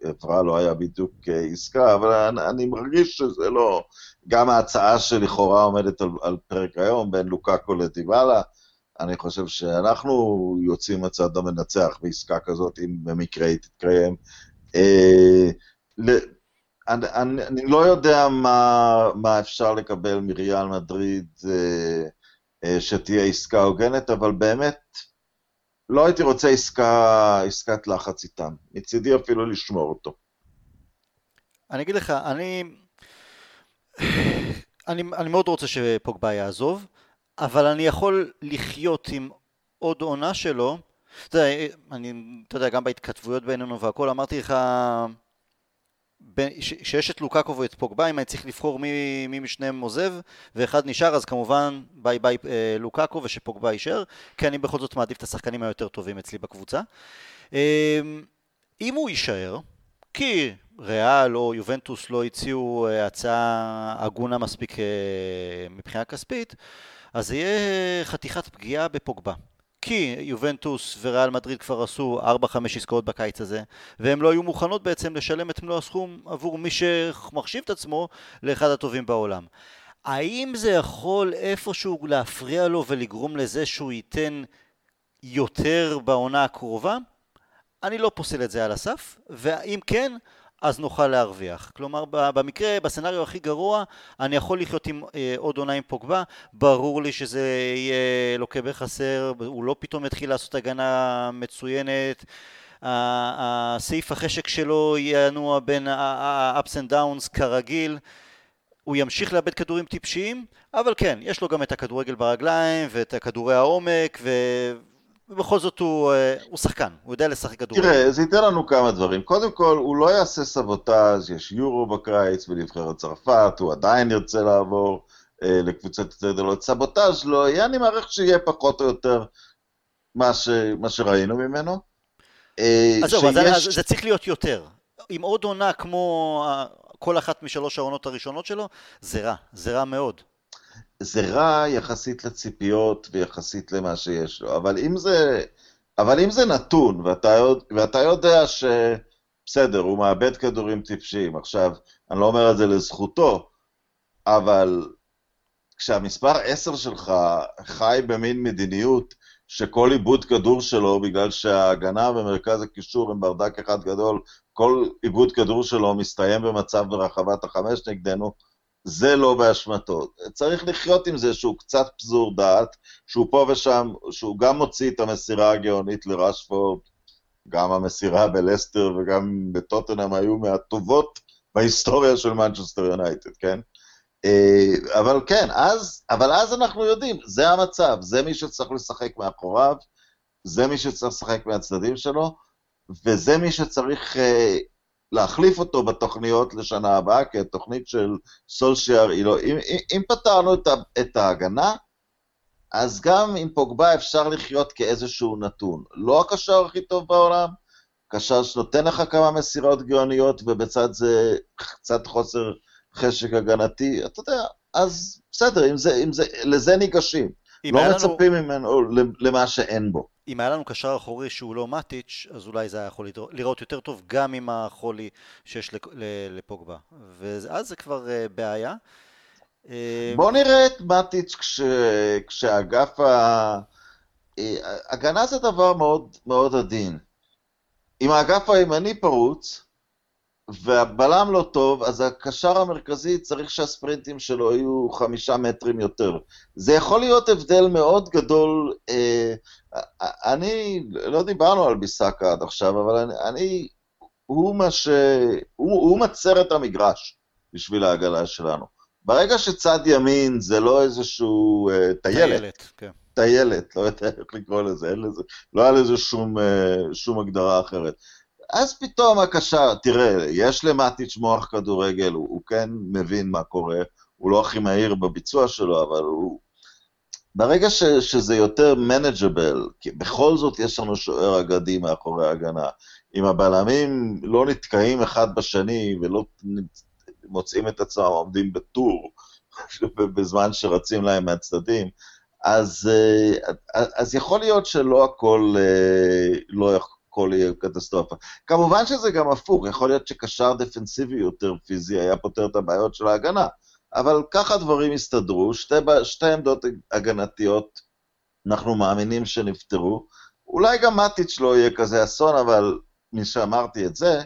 עברה לא היה בדיוק אה, עסקה, אבל אני, אני מרגיש שזה לא... גם ההצעה שלכאורה עומדת על, על פרק היום, בין לוקאקו לדיבאלה, אני חושב שאנחנו יוצאים מהצד המנצח בעסקה כזאת, אם במקרה היא תתקיים. אה, אני, לא יודע מה, מה אפשר לקבל מריאל מדריד אה, אה, שתהיה עסקה הוגנת, אבל באמת, לא הייתי רוצה עסקה, עסקת לחץ איתם. מצידי אפילו לשמור אותו. אני אגיד לך, אני, אני, אני מאוד רוצה שפוגבה יעזוב. אבל אני יכול לחיות עם עוד עונה שלו. אתה יודע, אני, אתה יודע, גם בהתכתבויות בינינו והכל, אמרתי לך, שיש את לוקקו ואת פוגבה, אם אני צריך לבחור מי, מי משניהם עוזב, ואחד נשאר, אז כמובן ביי ביי אה, לוקקו ושפוגבה יישאר, כי אני בכל זאת מעדיף את השחקנים היותר טובים אצלי בקבוצה. אה, אם הוא יישאר, כי ריאל או יובנטוס לא הציעו אה, הצעה הגונה מספיק אה, מבחינה כספית, אז זה יהיה חתיכת פגיעה בפוגבה. כי יובנטוס וריאל מדריד כבר עשו 4-5 עסקאות בקיץ הזה, והן לא היו מוכנות בעצם לשלם את מלוא הסכום עבור מי שמחשיב את עצמו לאחד הטובים בעולם. האם זה יכול איפשהו להפריע לו ולגרום לזה שהוא ייתן יותר בעונה הקרובה? אני לא פוסל את זה על הסף, ואם כן, אז נוכל להרוויח. כלומר, במקרה, בסצנריו הכי גרוע, אני יכול לחיות עם אה, עוד עונה עם פוגבה, ברור לי שזה יהיה לוקה בחסר, הוא לא פתאום יתחיל לעשות הגנה מצוינת. הסעיף החשק שלו ינוע בין ה-ups and downs כרגיל. הוא ימשיך לאבד כדורים טיפשיים, אבל כן, יש לו גם את הכדורגל ברגליים ואת הכדורי העומק ו... ובכל זאת הוא, אה, הוא שחקן, הוא יודע לשחק כדורגל. תראה, זה ייתן לנו כמה דברים. קודם כל, הוא לא יעשה סבוטאז', יש יורו בקיץ בנבחרת צרפת, הוא עדיין ירצה לעבור אה, לקבוצת יותר גדולות. סבוטאז' לא יהיה, אני מעריך שיהיה פחות או יותר מה, ש, מה שראינו ממנו. אה, אז זהו, שיש... אז זה צריך להיות יותר. עם עוד עונה כמו כל אחת משלוש העונות הראשונות שלו, זה רע, זה רע מאוד. זה רע יחסית לציפיות ויחסית למה שיש לו, אבל אם זה, אבל אם זה נתון, ואתה, ואתה יודע ש... בסדר, הוא מאבד כדורים טיפשיים. עכשיו, אני לא אומר את זה לזכותו, אבל כשהמספר 10 שלך חי במין מדיניות שכל עיבוד כדור שלו, בגלל שההגנה ומרכז הקישור הם ברדק אחד גדול, כל עיבוד כדור שלו מסתיים במצב ברחבת החמש נגדנו, זה לא באשמתו. צריך לחיות עם זה שהוא קצת פזור דעת, שהוא פה ושם, שהוא גם מוציא את המסירה הגאונית לרשפורד, גם המסירה בלסטר וגם בטוטנאם היו מהטובות בהיסטוריה של מנצ'סטר יונייטד, כן? אה, אבל כן, אז, אבל אז אנחנו יודעים, זה המצב, זה מי שצריך לשחק מאחוריו, זה מי שצריך לשחק מהצדדים שלו, וזה מי שצריך אה, להחליף אותו בתוכניות לשנה הבאה, כי התוכנית של סולשיאר היא לא... אם, אם פתרנו את, ה, את ההגנה, אז גם עם פוגבה אפשר לחיות כאיזשהו נתון. לא הקשר הכי טוב בעולם, קשר שנותן לך כמה מסירות גאוניות, ובצד זה קצת חוסר חשק הגנתי, אתה יודע, אז בסדר, אם זה, אם זה, לזה ניגשים. לא מצפים לנו... ממנו למה שאין בו. אם היה לנו קשר אחורי שהוא לא מטיץ', אז אולי זה היה יכול לראות יותר טוב גם עם החולי שיש לפוגבה. ואז זה כבר אה, בעיה. אה, בוא נראה את מטיץ' כש, כשאגף ה... אה, הגנה זה דבר מאוד, מאוד עדין. אם האגף הימני פרוץ, והבלם לא טוב, אז הקשר המרכזי צריך שהספרינטים שלו יהיו חמישה מטרים יותר. זה יכול להיות הבדל מאוד גדול. אה, אני, לא דיברנו על ביסקה עד עכשיו, אבל אני, אני הוא מה ש... הוא, הוא מצר את המגרש בשביל העגלה שלנו. ברגע שצד ימין זה לא איזשהו אה, טיילת, טיילת, כן. טיילת, לא יודע איך לקרוא לזה, אין לזה, לא היה לזה שום, אה, שום הגדרה אחרת. אז פתאום הקשר, תראה, יש למטיץ' מוח כדורגל, הוא, הוא כן מבין מה קורה, הוא לא הכי מהיר בביצוע שלו, אבל הוא... ברגע ש, שזה יותר מנג'בל, כי בכל זאת יש לנו שוער אגדי מאחורי ההגנה, אם הבלמים לא נתקעים אחד בשני ולא מוצאים את עצמם עומדים בטור בזמן שרצים להם מהצדדים, אז, אה, אז יכול להיות שלא הכל אה, לא, הכל יהיה קטסטרופה. כמובן שזה גם הפוך, יכול להיות שקשר דפנסיבי יותר פיזי היה פותר את הבעיות של ההגנה, אבל ככה דברים הסתדרו, שתי, שתי עמדות הגנתיות אנחנו מאמינים שנפתרו. אולי גם מטיץ' לא יהיה כזה אסון, אבל מי שאמרתי את זה,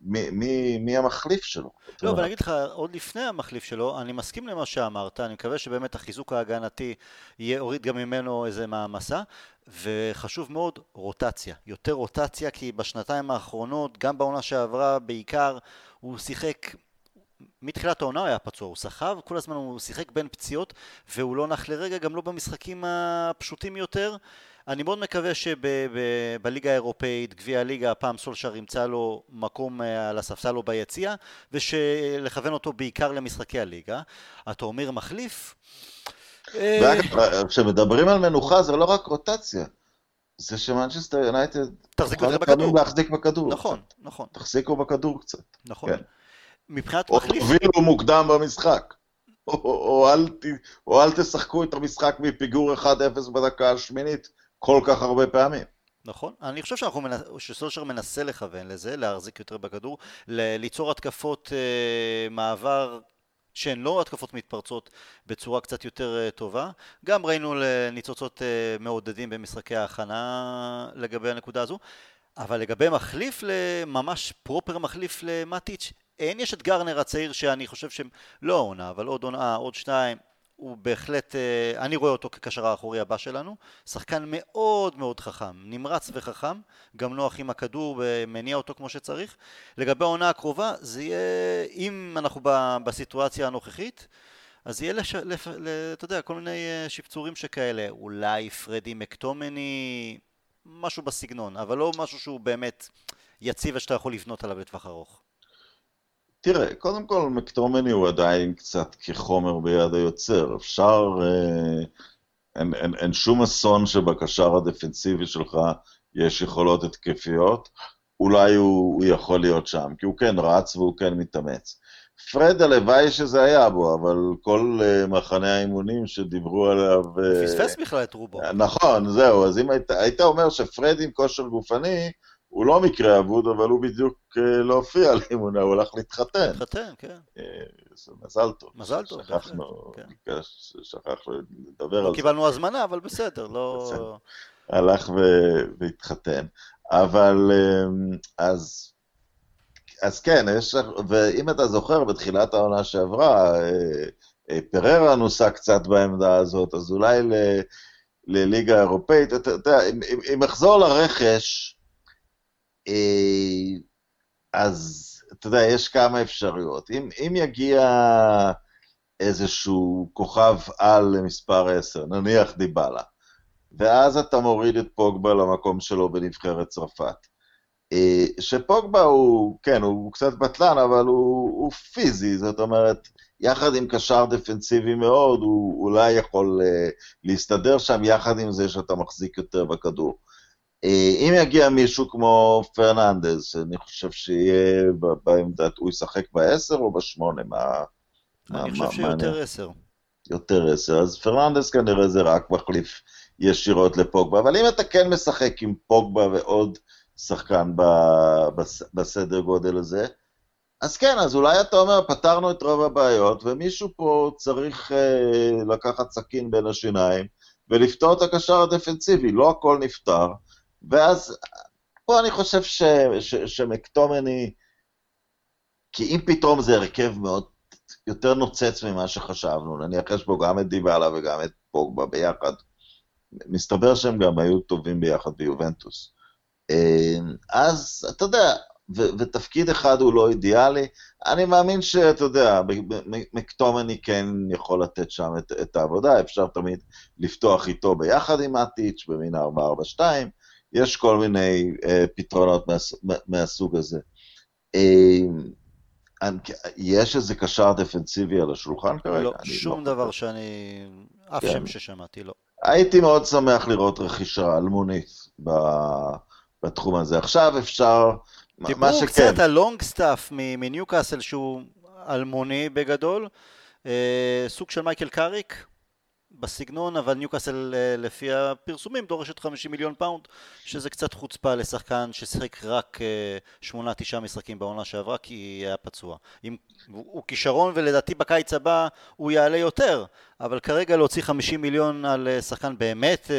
מי, מי, מי המחליף שלו? לא, אבל אני אגיד לך, עוד לפני המחליף שלו, אני מסכים למה שאמרת, אני מקווה שבאמת החיזוק ההגנתי יוריד גם ממנו איזה מעמסה, וחשוב מאוד רוטציה, יותר רוטציה, כי בשנתיים האחרונות, גם בעונה שעברה בעיקר, הוא שיחק מתחילת העונה הוא היה פצוע, הוא סחב, כל הזמן הוא שיחק בין פציעות והוא לא נח לרגע, גם לא במשחקים הפשוטים יותר. אני מאוד מקווה שבליגה האירופאית, גביע הליגה, הפעם סולשר ימצא לו מקום אה, על הספסל או ביציע, ושלכוון אותו בעיקר למשחקי הליגה. אתה אומר מחליף? ואגב, כשמדברים על מנוחה זה לא רק רוטציה. זה שמנצ'סטר יונייטד תחזיקו יותר בכדור. להחזיק בכדור. נכון, נכון. תחזיקו בכדור קצת. נכון. כן. מבחינת מחליף... או תובילו מוקדם במשחק. או, או, אל, או אל תשחקו את המשחק מפיגור 1-0 בדקה השמינית כל כך הרבה פעמים. נכון, אני חושב שאנחנו מנס... שסולשר מנסה לכוון לזה, להחזיק יותר בכדור, ל... ליצור התקפות אה, מעבר שהן לא התקפות מתפרצות בצורה קצת יותר אה, טובה. גם ראינו ניצוצות אה, מעודדים במשחקי ההכנה לגבי הנקודה הזו, אבל לגבי מחליף, ממש פרופר מחליף למטיץ', אין, יש את גרנר הצעיר שאני חושב שהם לא עונה, אבל עוד עונה, עוד שתיים, הוא בהחלט, אה, אני רואה אותו כקשר האחורי הבא שלנו, שחקן מאוד מאוד חכם, נמרץ וחכם, גם נוח עם הכדור ומניע אותו כמו שצריך. לגבי העונה הקרובה, זה יהיה, אם אנחנו בסיטואציה הנוכחית, אז יהיה, לש, לפ, אתה יודע, כל מיני אה, שפצורים שכאלה, אולי פרדי מקטומני, משהו בסגנון, אבל לא משהו שהוא באמת יציב ושאתה יכול לבנות עליו לטווח ארוך. תראה, קודם כל מקטומני הוא עדיין קצת כחומר ביד היוצר. אפשר... אה, אין, אין, אין שום אסון שבקשר הדפנסיבי שלך יש יכולות התקפיות. אולי הוא, הוא יכול להיות שם, כי הוא כן רץ והוא כן מתאמץ. פרד, הלוואי שזה היה בו, אבל כל uh, מחנה האימונים שדיברו עליו... הוא uh, פספס בכלל את רובו. נכון, זהו, אז אם היית, היית אומר שפרד עם כושר גופני, הוא לא מקרה אבוד, אבל הוא בדיוק אה, לא הופיע לאימונה, הוא הלך להתחתן. להתחתן, כן. אה, מזל טוב. מזל טוב, שכחנו, כן. שכחנו לדבר על זה. קיבלנו הזמנה, אבל בסדר, לא... הלך והתחתן. אבל אמ, אז, אז כן, יש, ואם אתה זוכר, בתחילת העונה שעברה, אה, פררה נוסה קצת בעמדה הזאת, אז אולי ל, לליגה האירופאית, אתה יודע, אם, אם אחזור לרכש, אז אתה יודע, יש כמה אפשרויות. אם, אם יגיע איזשהו כוכב על למספר 10, נניח דיבלה, ואז אתה מוריד את פוגבה למקום שלו בנבחרת צרפת. אה, שפוגבה הוא, כן, הוא קצת בטלן, אבל הוא, הוא פיזי, זאת אומרת, יחד עם קשר דפנסיבי מאוד, הוא אולי יכול uh, להסתדר שם, יחד עם זה שאתה מחזיק יותר בכדור. Uh, אם יגיע מישהו כמו פרננדז, אני חושב שיהיה בעמדת, הוא ישחק בעשר או בשמונה? מה... אני מה, חושב שיותר עשר. יותר עשר, אז פרננדס כנראה זה רק מחליף ישירות לפוגבה, אבל אם אתה כן משחק עם פוגבה ועוד שחקן ב, בס, בסדר גודל הזה, אז כן, אז אולי אתה אומר, פתרנו את רוב הבעיות, ומישהו פה צריך אה, לקחת סכין בין השיניים ולפתור את הקשר הדפנסיבי, לא הכל נפתר, ואז פה אני חושב ש, ש, שמקטומני, כי אם פתאום זה הרכב מאוד יותר נוצץ ממה שחשבנו, נניח יש בו גם את דיבלה וגם את פוגבה ביחד, מסתבר שהם גם היו טובים ביחד ביובנטוס. אה, אז אתה יודע, ו- ותפקיד אחד הוא לא אידיאלי. אני מאמין שאתה יודע, מקטומני כן יכול לתת שם את, את העבודה, אפשר תמיד לפתוח איתו ביחד עם אטיץ' במין 4-4-2, יש כל מיני אה, פתרונות מהס, מהסוג הזה. אה, יש איזה קשר דפנסיבי על השולחן כרגע? לא, שום לא דבר. שאני... אף כן. שם ששמעתי, לא. הייתי מאוד שמח לראות רכישה אלמונית בתחום הזה. עכשיו אפשר... דיברו קצת על לונג סטאפ מניוקאסל שהוא אלמוני בגדול, אה, סוג של מייקל קאריק בסגנון, אבל ניוקאסל אה, לפי הפרסומים דורשת 50 מיליון פאונד, שזה קצת חוצפה לשחקן ששיחק רק 8-9 אה, משחקים בעונה שעברה כי היה פצוע. אם, הוא כישרון ולדעתי בקיץ הבא הוא יעלה יותר, אבל כרגע להוציא 50 מיליון על שחקן באמת...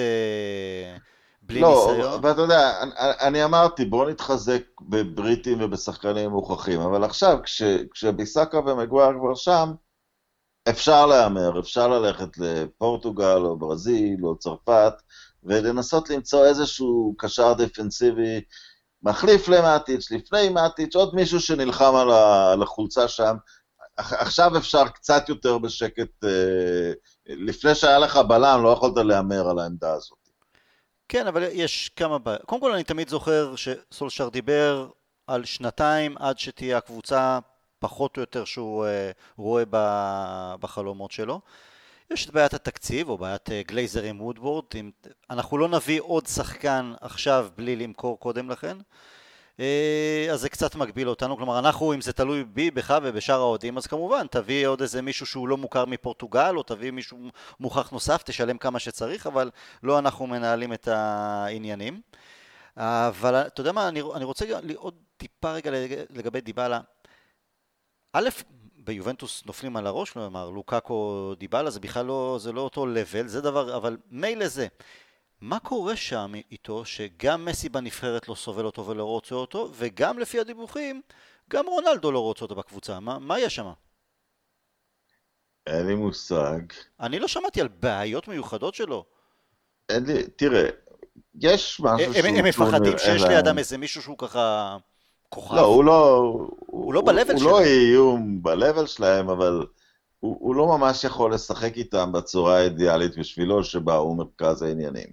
בלי לא, ניסיון? לא, ואתה יודע, אני, אני אמרתי, בואו נתחזק בבריטים ובשחקנים מוכחים, אבל עכשיו, כש, כשביסאקה ומגווייר כבר שם, אפשר להמר, אפשר ללכת לפורטוגל או ברזיל או צרפת, ולנסות למצוא איזשהו קשר דפנסיבי מחליף למטיץ', לפני מטיץ', עוד מישהו שנלחם על החולצה שם. עכשיו אפשר קצת יותר בשקט, אה, לפני שהיה לך בלם, לא יכולת להמר על העמדה הזאת. כן, אבל יש כמה בעיות. קודם כל אני תמיד זוכר שסולשר דיבר על שנתיים עד שתהיה הקבוצה פחות או יותר שהוא uh, רואה בחלומות שלו. יש את בעיית התקציב, או בעיית uh, גלייזר עם וודבורד, אם אנחנו לא נביא עוד שחקן עכשיו בלי למכור קודם לכן. אה, אז זה קצת מגביל אותנו, כלומר אנחנו, אם זה תלוי בי, בך ובשאר האוהדים, אז כמובן תביא עוד איזה מישהו שהוא לא מוכר מפורטוגל, או תביא מישהו מוכח נוסף, תשלם כמה שצריך, אבל לא אנחנו מנהלים את העניינים. אבל אתה יודע מה, אני, אני רוצה עוד טיפה רגע לגבי דיבלה. א', ביובנטוס נופלים על הראש, כלומר לוקאקו דיבלה זה בכלל לא, זה לא אותו לבל, זה דבר, אבל מילא זה. מה קורה שם איתו שגם מסי בנבחרת לא סובל אותו ולא רוצה אותו, וגם לפי הדיווחים, גם רונלדו לא רוצה אותו בקבוצה. מה, מה יש שם? אין לי מושג. אני לא שמעתי על בעיות מיוחדות שלו. אין לי, תראה, יש משהו הם, שהוא... הם מפחדים שיש לידם איזה מישהו שהוא ככה כוכב. לא, הוא לא... הוא, הוא לא ב-level שלהם. הוא לא איום ב-level שלהם, אבל הוא, הוא לא ממש יכול לשחק איתם בצורה האידיאלית בשבילו, שבה הוא מרכז העניינים.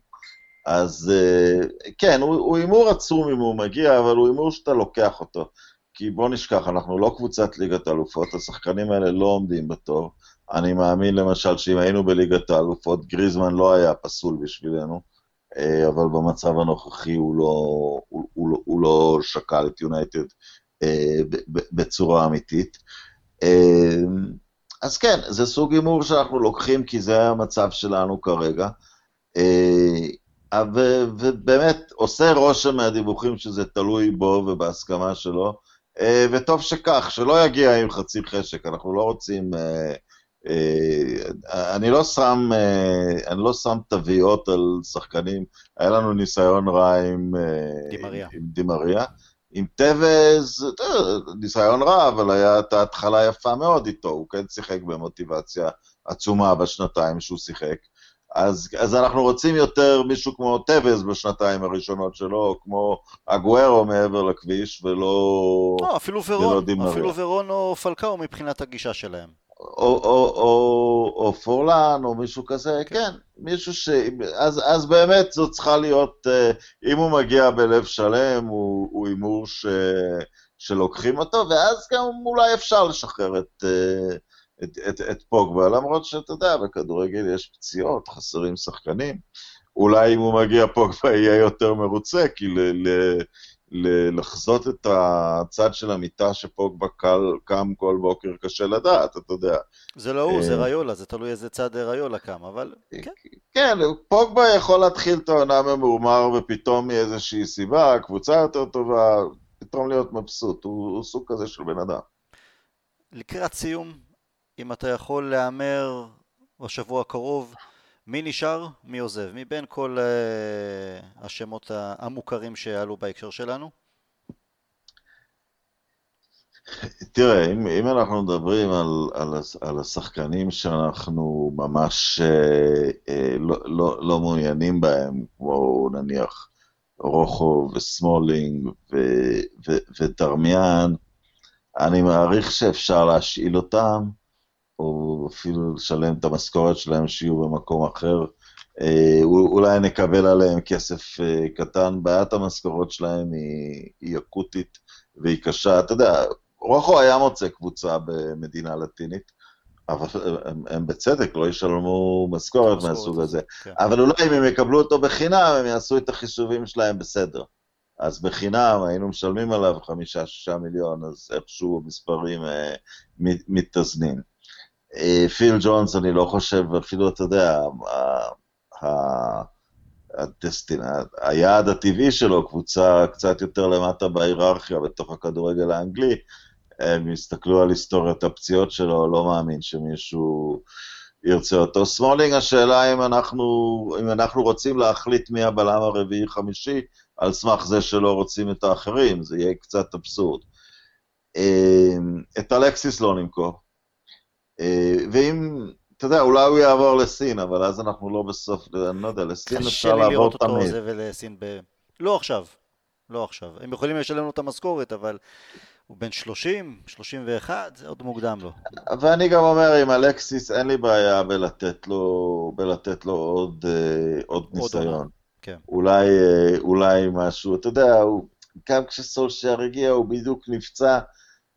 אז אה, כן, הוא הימור עצום אם הוא מגיע, אבל הוא הימור שאתה לוקח אותו. כי בוא נשכח, אנחנו לא קבוצת ליגת האלופות, השחקנים האלה לא עומדים בתור. אני מאמין למשל שאם היינו בליגת האלופות, גריזמן לא היה פסול בשבילנו, אבל במצב הנוכחי הוא לא, הוא, הוא, לא, הוא לא שקל את יונייטד אה, בצורה אמיתית. אז כן, זה סוג הימור שאנחנו לוקחים כי זה המצב שלנו כרגע. ובאמת עושה רושם מהדיווחים שזה תלוי בו ובהסכמה שלו, אה, וטוב שכך, שלא יגיע עם חצי חשק, אנחנו לא רוצים... אה, אה, אני לא שם, אני לא שם תביעות על שחקנים, היה לנו ניסיון רע עם די מריה. עם די מריה. עם טבז, ניסיון רע, אבל הייתה התחלה יפה מאוד איתו, הוא כן שיחק במוטיבציה עצומה בשנתיים שהוא שיחק. אז, אז אנחנו רוצים יותר מישהו כמו טבז בשנתיים הראשונות שלו, כמו אגוארו מעבר לכביש, ולא... לא, אפילו ורון, אפילו ורון או פלקאו מבחינת הגישה שלהם. או, או, או, או פורלן, או מישהו כזה, כן, כן מישהו ש... אז, אז באמת זו צריכה להיות, אה, אם הוא מגיע בלב שלם, הוא הימור ש... שלוקחים אותו, ואז גם אולי אפשר לשחרר את, אה, את, את, את פוגבה, למרות שאתה יודע, בכדורגל יש פציעות, חסרים שחקנים. אולי אם הוא מגיע פוגבה יהיה יותר מרוצה, כי ל, ל, ל, לחזות את הצד של המיטה שפוגבה קם כל בוקר קשה לדעת, אתה יודע. זה לא הוא, זה אה, ריולה, זה תלוי איזה צד ריולה קם, אבל כן. כן, פוגבה יכול להתחיל את העונה ממורמר ופתאום מאיזושהי סיבה, קבוצה יותר טובה, פתאום להיות מבסוט, הוא, הוא סוג כזה של בן אדם. לקראת סיום, אם אתה יכול להמר בשבוע הקרוב, מי נשאר, מי עוזב, מבין כל uh, השמות המוכרים שעלו בהקשר שלנו? תראה, אם, אם אנחנו מדברים על, על, על השחקנים שאנחנו ממש אה, אה, לא, לא, לא מעוניינים בהם, כמו נניח רוחו וסמולינג ו, ו, ודרמיאן, אני מעריך שאפשר להשאיל אותם, או אפילו לשלם את המשכורת שלהם שיהיו במקום אחר. אה, אולי נקבל עליהם כסף אה, קטן, בעיית המשכורות שלהם היא, היא אקוטית והיא קשה. אתה יודע, רוחו היה מוצא קבוצה במדינה לטינית, אבל הם, הם בצדק לא ישלמו משכורת מהסוג הזה. כן. אבל אולי אם הם יקבלו אותו בחינם, הם יעשו את החישובים שלהם בסדר. אז בחינם היינו משלמים עליו חמישה-שישה מיליון, אז איכשהו המספרים אה, מתאזנים. אה, פיל ג'ונס, אני לא חושב, אפילו, אתה יודע, הדסטין, היעד הטבעי שלו, קבוצה קצת יותר למטה בהיררכיה בתוך הכדורגל האנגלי, הם הסתכלו על היסטוריית הפציעות שלו, לא מאמין שמישהו ירצה אותו. סמולינג, השאלה אם אנחנו, אם אנחנו רוצים להחליט מי הבלם הרביעי-חמישי, על סמך זה שלא רוצים את האחרים, זה יהיה קצת אבסורד. אה, את אלקסיס לא נמכור. אה, ואם, אתה יודע, אולי הוא יעבור לסין, אבל אז אנחנו לא בסוף, אני לא יודע, לסין אפשר לעבור תמיד. קשה לי לראות אותו עוזב לסין ב... לא עכשיו, לא עכשיו. הם יכולים לשלם לו את המשכורת, אבל הוא בן 30, 31, זה עוד מוקדם לו. ואני גם אומר, עם אלקסיס אין לי בעיה בלתת לו, בלתת לו עוד, אה, עוד, עוד ניסיון. כן. אולי, אה, אולי משהו, אתה יודע, הוא, גם כשסולשייר הגיע הוא בדיוק נפצע.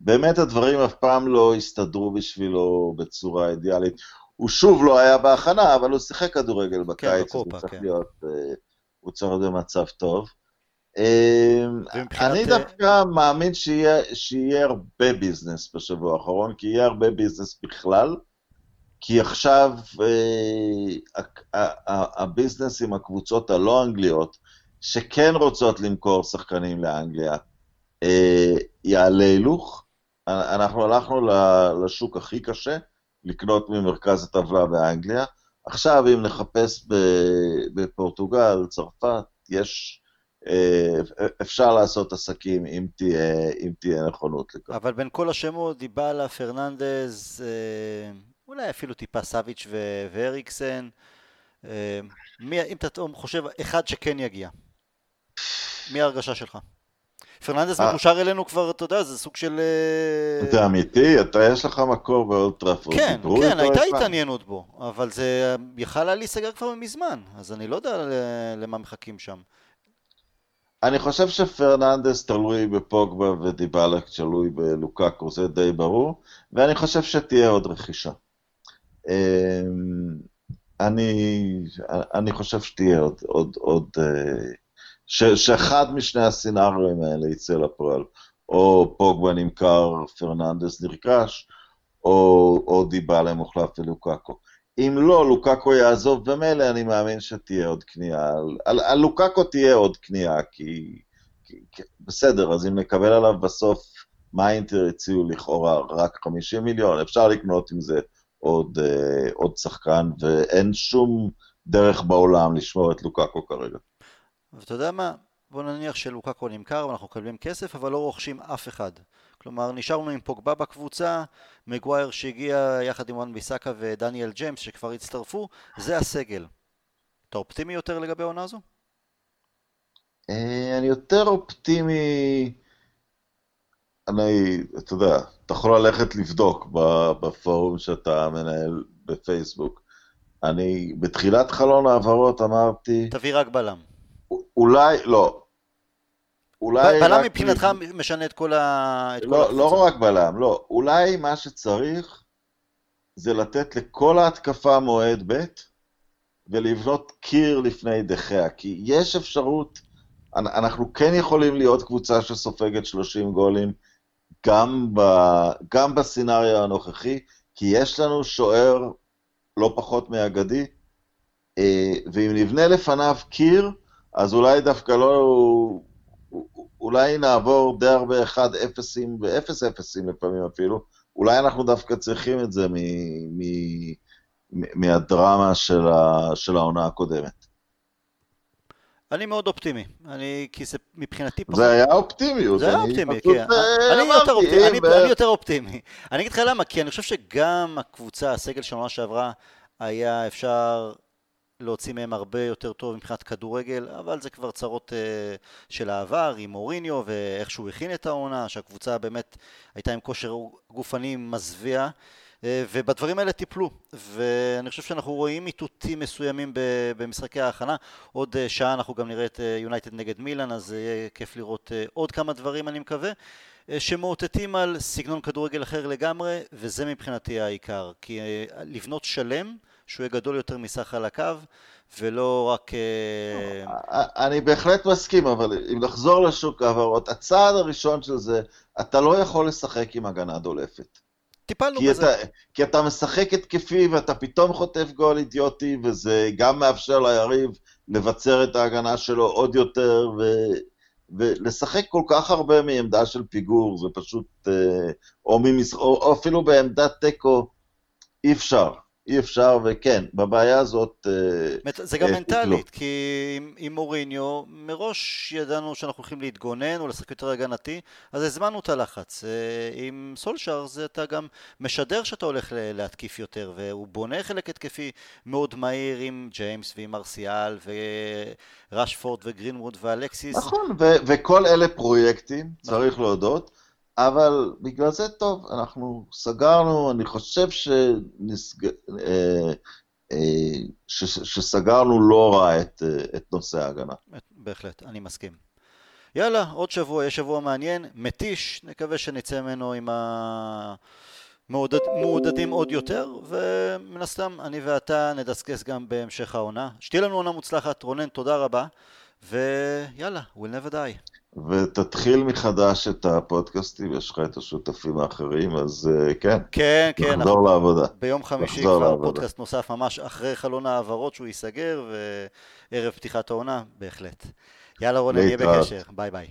באמת הדברים אף פעם לא הסתדרו בשבילו בצורה אידיאלית. הוא שוב לא היה בהכנה, אבל הוא שיחק כדורגל כן, בקיץ, כן, בקופה, הוא, צריך כן. להיות, אה, הוא צריך להיות במצב טוב. אה, אני דווקא מאמין שיהיה, שיהיה הרבה business בשבוע האחרון, כי יהיה הרבה business בכלל, כי עכשיו אה, ה business עם הקבוצות הלא אנגליות, שכן רוצות למכור שחקנים לאנגליה, יעלה הילוך, אנחנו הלכנו לשוק הכי קשה, לקנות ממרכז הטבלה באנגליה. עכשיו, אם נחפש בפורטוגל, צרפת, יש... אה, אפשר לעשות עסקים אם תהיה, אם תהיה נכונות לכך. אבל בין כל השמות, דיבלה, פרננדז, אה, אולי אפילו טיפה סאביץ' ואריקסן, אה, מי, אם אתה חושב אחד שכן יגיע, מי ההרגשה שלך? פרננדס אה. מקושר אלינו כבר, אתה יודע, זה סוג של... אה, זה אמיתי? אתה, יש לך מקור באולטראפורד. כן, כן, הייתה התעניינות בו, אבל זה יכל היה להיסגר כבר מזמן, אז אני לא יודע למה מחכים שם. אני חושב שפרננדס תלוי בפוגבה ודיבאלה תלוי בלוקקו, זה די ברור, ואני חושב שתהיה עוד רכישה. אמ, אני, אני חושב שתהיה עוד, עוד, עוד, אה, ש, שאחד משני הסצנריונים האלה יצא לפועל, או פוגבה נמכר, פרננדס נרכש, או, או דיבאלה מוחלף ולוקקו. אם לא, לוקקו יעזוב במילא, אני מאמין שתהיה עוד קנייה. על, על, על לוקקו תהיה עוד קנייה, כי, כי, כי בסדר, אז אם נקבל עליו בסוף, מה האינטר הציעו לכאורה רק 50 מיליון, אפשר לקנות עם זה עוד, אה, עוד שחקן, ואין שום דרך בעולם לשמור את לוקקו כרגע. ואתה יודע מה? בוא נניח שלוקקו נמכר ואנחנו מקבלים כסף אבל לא רוכשים אף אחד. כלומר נשארנו עם פוגבה בקבוצה, מגווייר שהגיע יחד עם וואן ביסאקה ודניאל ג'יימס שכבר הצטרפו, זה הסגל. אתה אופטימי יותר לגבי העונה הזו? אה, אני יותר אופטימי, אני, אתה יודע, אתה יכול ללכת לבדוק בפורום שאתה מנהל בפייסבוק. אני בתחילת חלון העברות אמרתי... תביא רק בלם. אולי, לא. אולי בלם מבחינתך משנה את כל ה... את לא, כל לא רק בלם, לא. אולי מה שצריך זה לתת לכל ההתקפה מועד ב' ולבנות קיר לפני דחיה, כי יש אפשרות, אנחנו כן יכולים להיות קבוצה שסופגת 30 גולים גם, ב, גם בסצנריו הנוכחי, כי יש לנו שוער לא פחות מאגדי, אה, ואם נבנה לפניו קיר, אז אולי דווקא לא... אולי נעבור די הרבה 1-0 ו-0-0 לפעמים אפילו, אולי אנחנו דווקא צריכים את זה מ... מ... מהדרמה של, ה... של העונה הקודמת. אני מאוד אופטימי, אני, כי זה מבחינתי פחות... זה היה אופטימיות. זה היה אופטימי, כן. אה, אני, יותר אופטימי, אני, אני יותר אופטימי. אני אגיד לך למה, כי אני חושב שגם הקבוצה, הסגל של העונה שעברה, היה אפשר להוציא מהם הרבה יותר טוב מבחינת כדורגל, אבל זה כבר צרות uh, של העבר עם מוריניו ואיך שהוא הכין את העונה, שהקבוצה באמת הייתה עם כושר גופני מזוויע. אה, ובדברים האלה טיפלו, ואני חושב שאנחנו רואים איתותים מסוימים במשחקי ההכנה. עוד אה, שעה אנחנו גם נראה את יונייטד נגד מילאן, אז יהיה כיף לראות עוד כמה דברים, אני מקווה, שמאותתים על סגנון כדורגל אחר לגמרי, וזה מבחינתי העיקר. כי לבנות שלם, שהוא יהיה גדול יותר מסך חלקיו, ולא רק... אה, אני בהחלט מסכים, אבל אם נחזור לשוק ההעברות, הצעד הראשון של זה, אתה לא יכול לשחק עם הגנה דולפת. טיפלנו כי בזה. אתה, כי אתה משחק התקפי ואתה פתאום חוטף גול אידיוטי, וזה גם מאפשר ליריב לבצר את ההגנה שלו עוד יותר, ו, ולשחק כל כך הרבה מעמדה של פיגור, זה פשוט, אה, או, ממש, או, או אפילו בעמדת תיקו, אי אפשר. אי אפשר, וכן, בבעיה הזאת... אה, זה גם מנטלית, כי עם, עם מוריניו, מראש ידענו שאנחנו הולכים להתגונן או לשחק יותר הגנתי, אז הזמנו את הלחץ. אה, עם סולשאר זה אתה גם משדר שאתה הולך להתקיף יותר, והוא בונה חלק התקפי מאוד מהיר עם ג'יימס ועם ארסיאל ורשפורד וגרינווד ואלקסיס. נכון, ו- וכל אלה פרויקטים, צריך להודות. אבל בגלל זה טוב, אנחנו סגרנו, אני חושב שנסג... אה, אה, ש... שסגרנו לא רע את, אה, את נושא ההגנה. בהחלט, אני מסכים. יאללה, עוד שבוע, יש שבוע מעניין, מתיש, נקווה שנצא ממנו עם המעודדים עוד יותר, ומן הסתם אני ואתה נדסקס גם בהמשך העונה. שתהיה לנו עונה מוצלחת, רונן, תודה רבה, ויאללה, we'll never die. ותתחיל מחדש את הפודקאסטים, יש לך את השותפים האחרים, אז uh, כן, כן, כן, נחזור אנחנו, לעבודה. ביום חמישי כבר לעבודה. פודקאסט נוסף ממש אחרי חלון העברות שהוא ייסגר, וערב פתיחת העונה, בהחלט. יאללה רונן, נהיה בקשר, ביי ביי.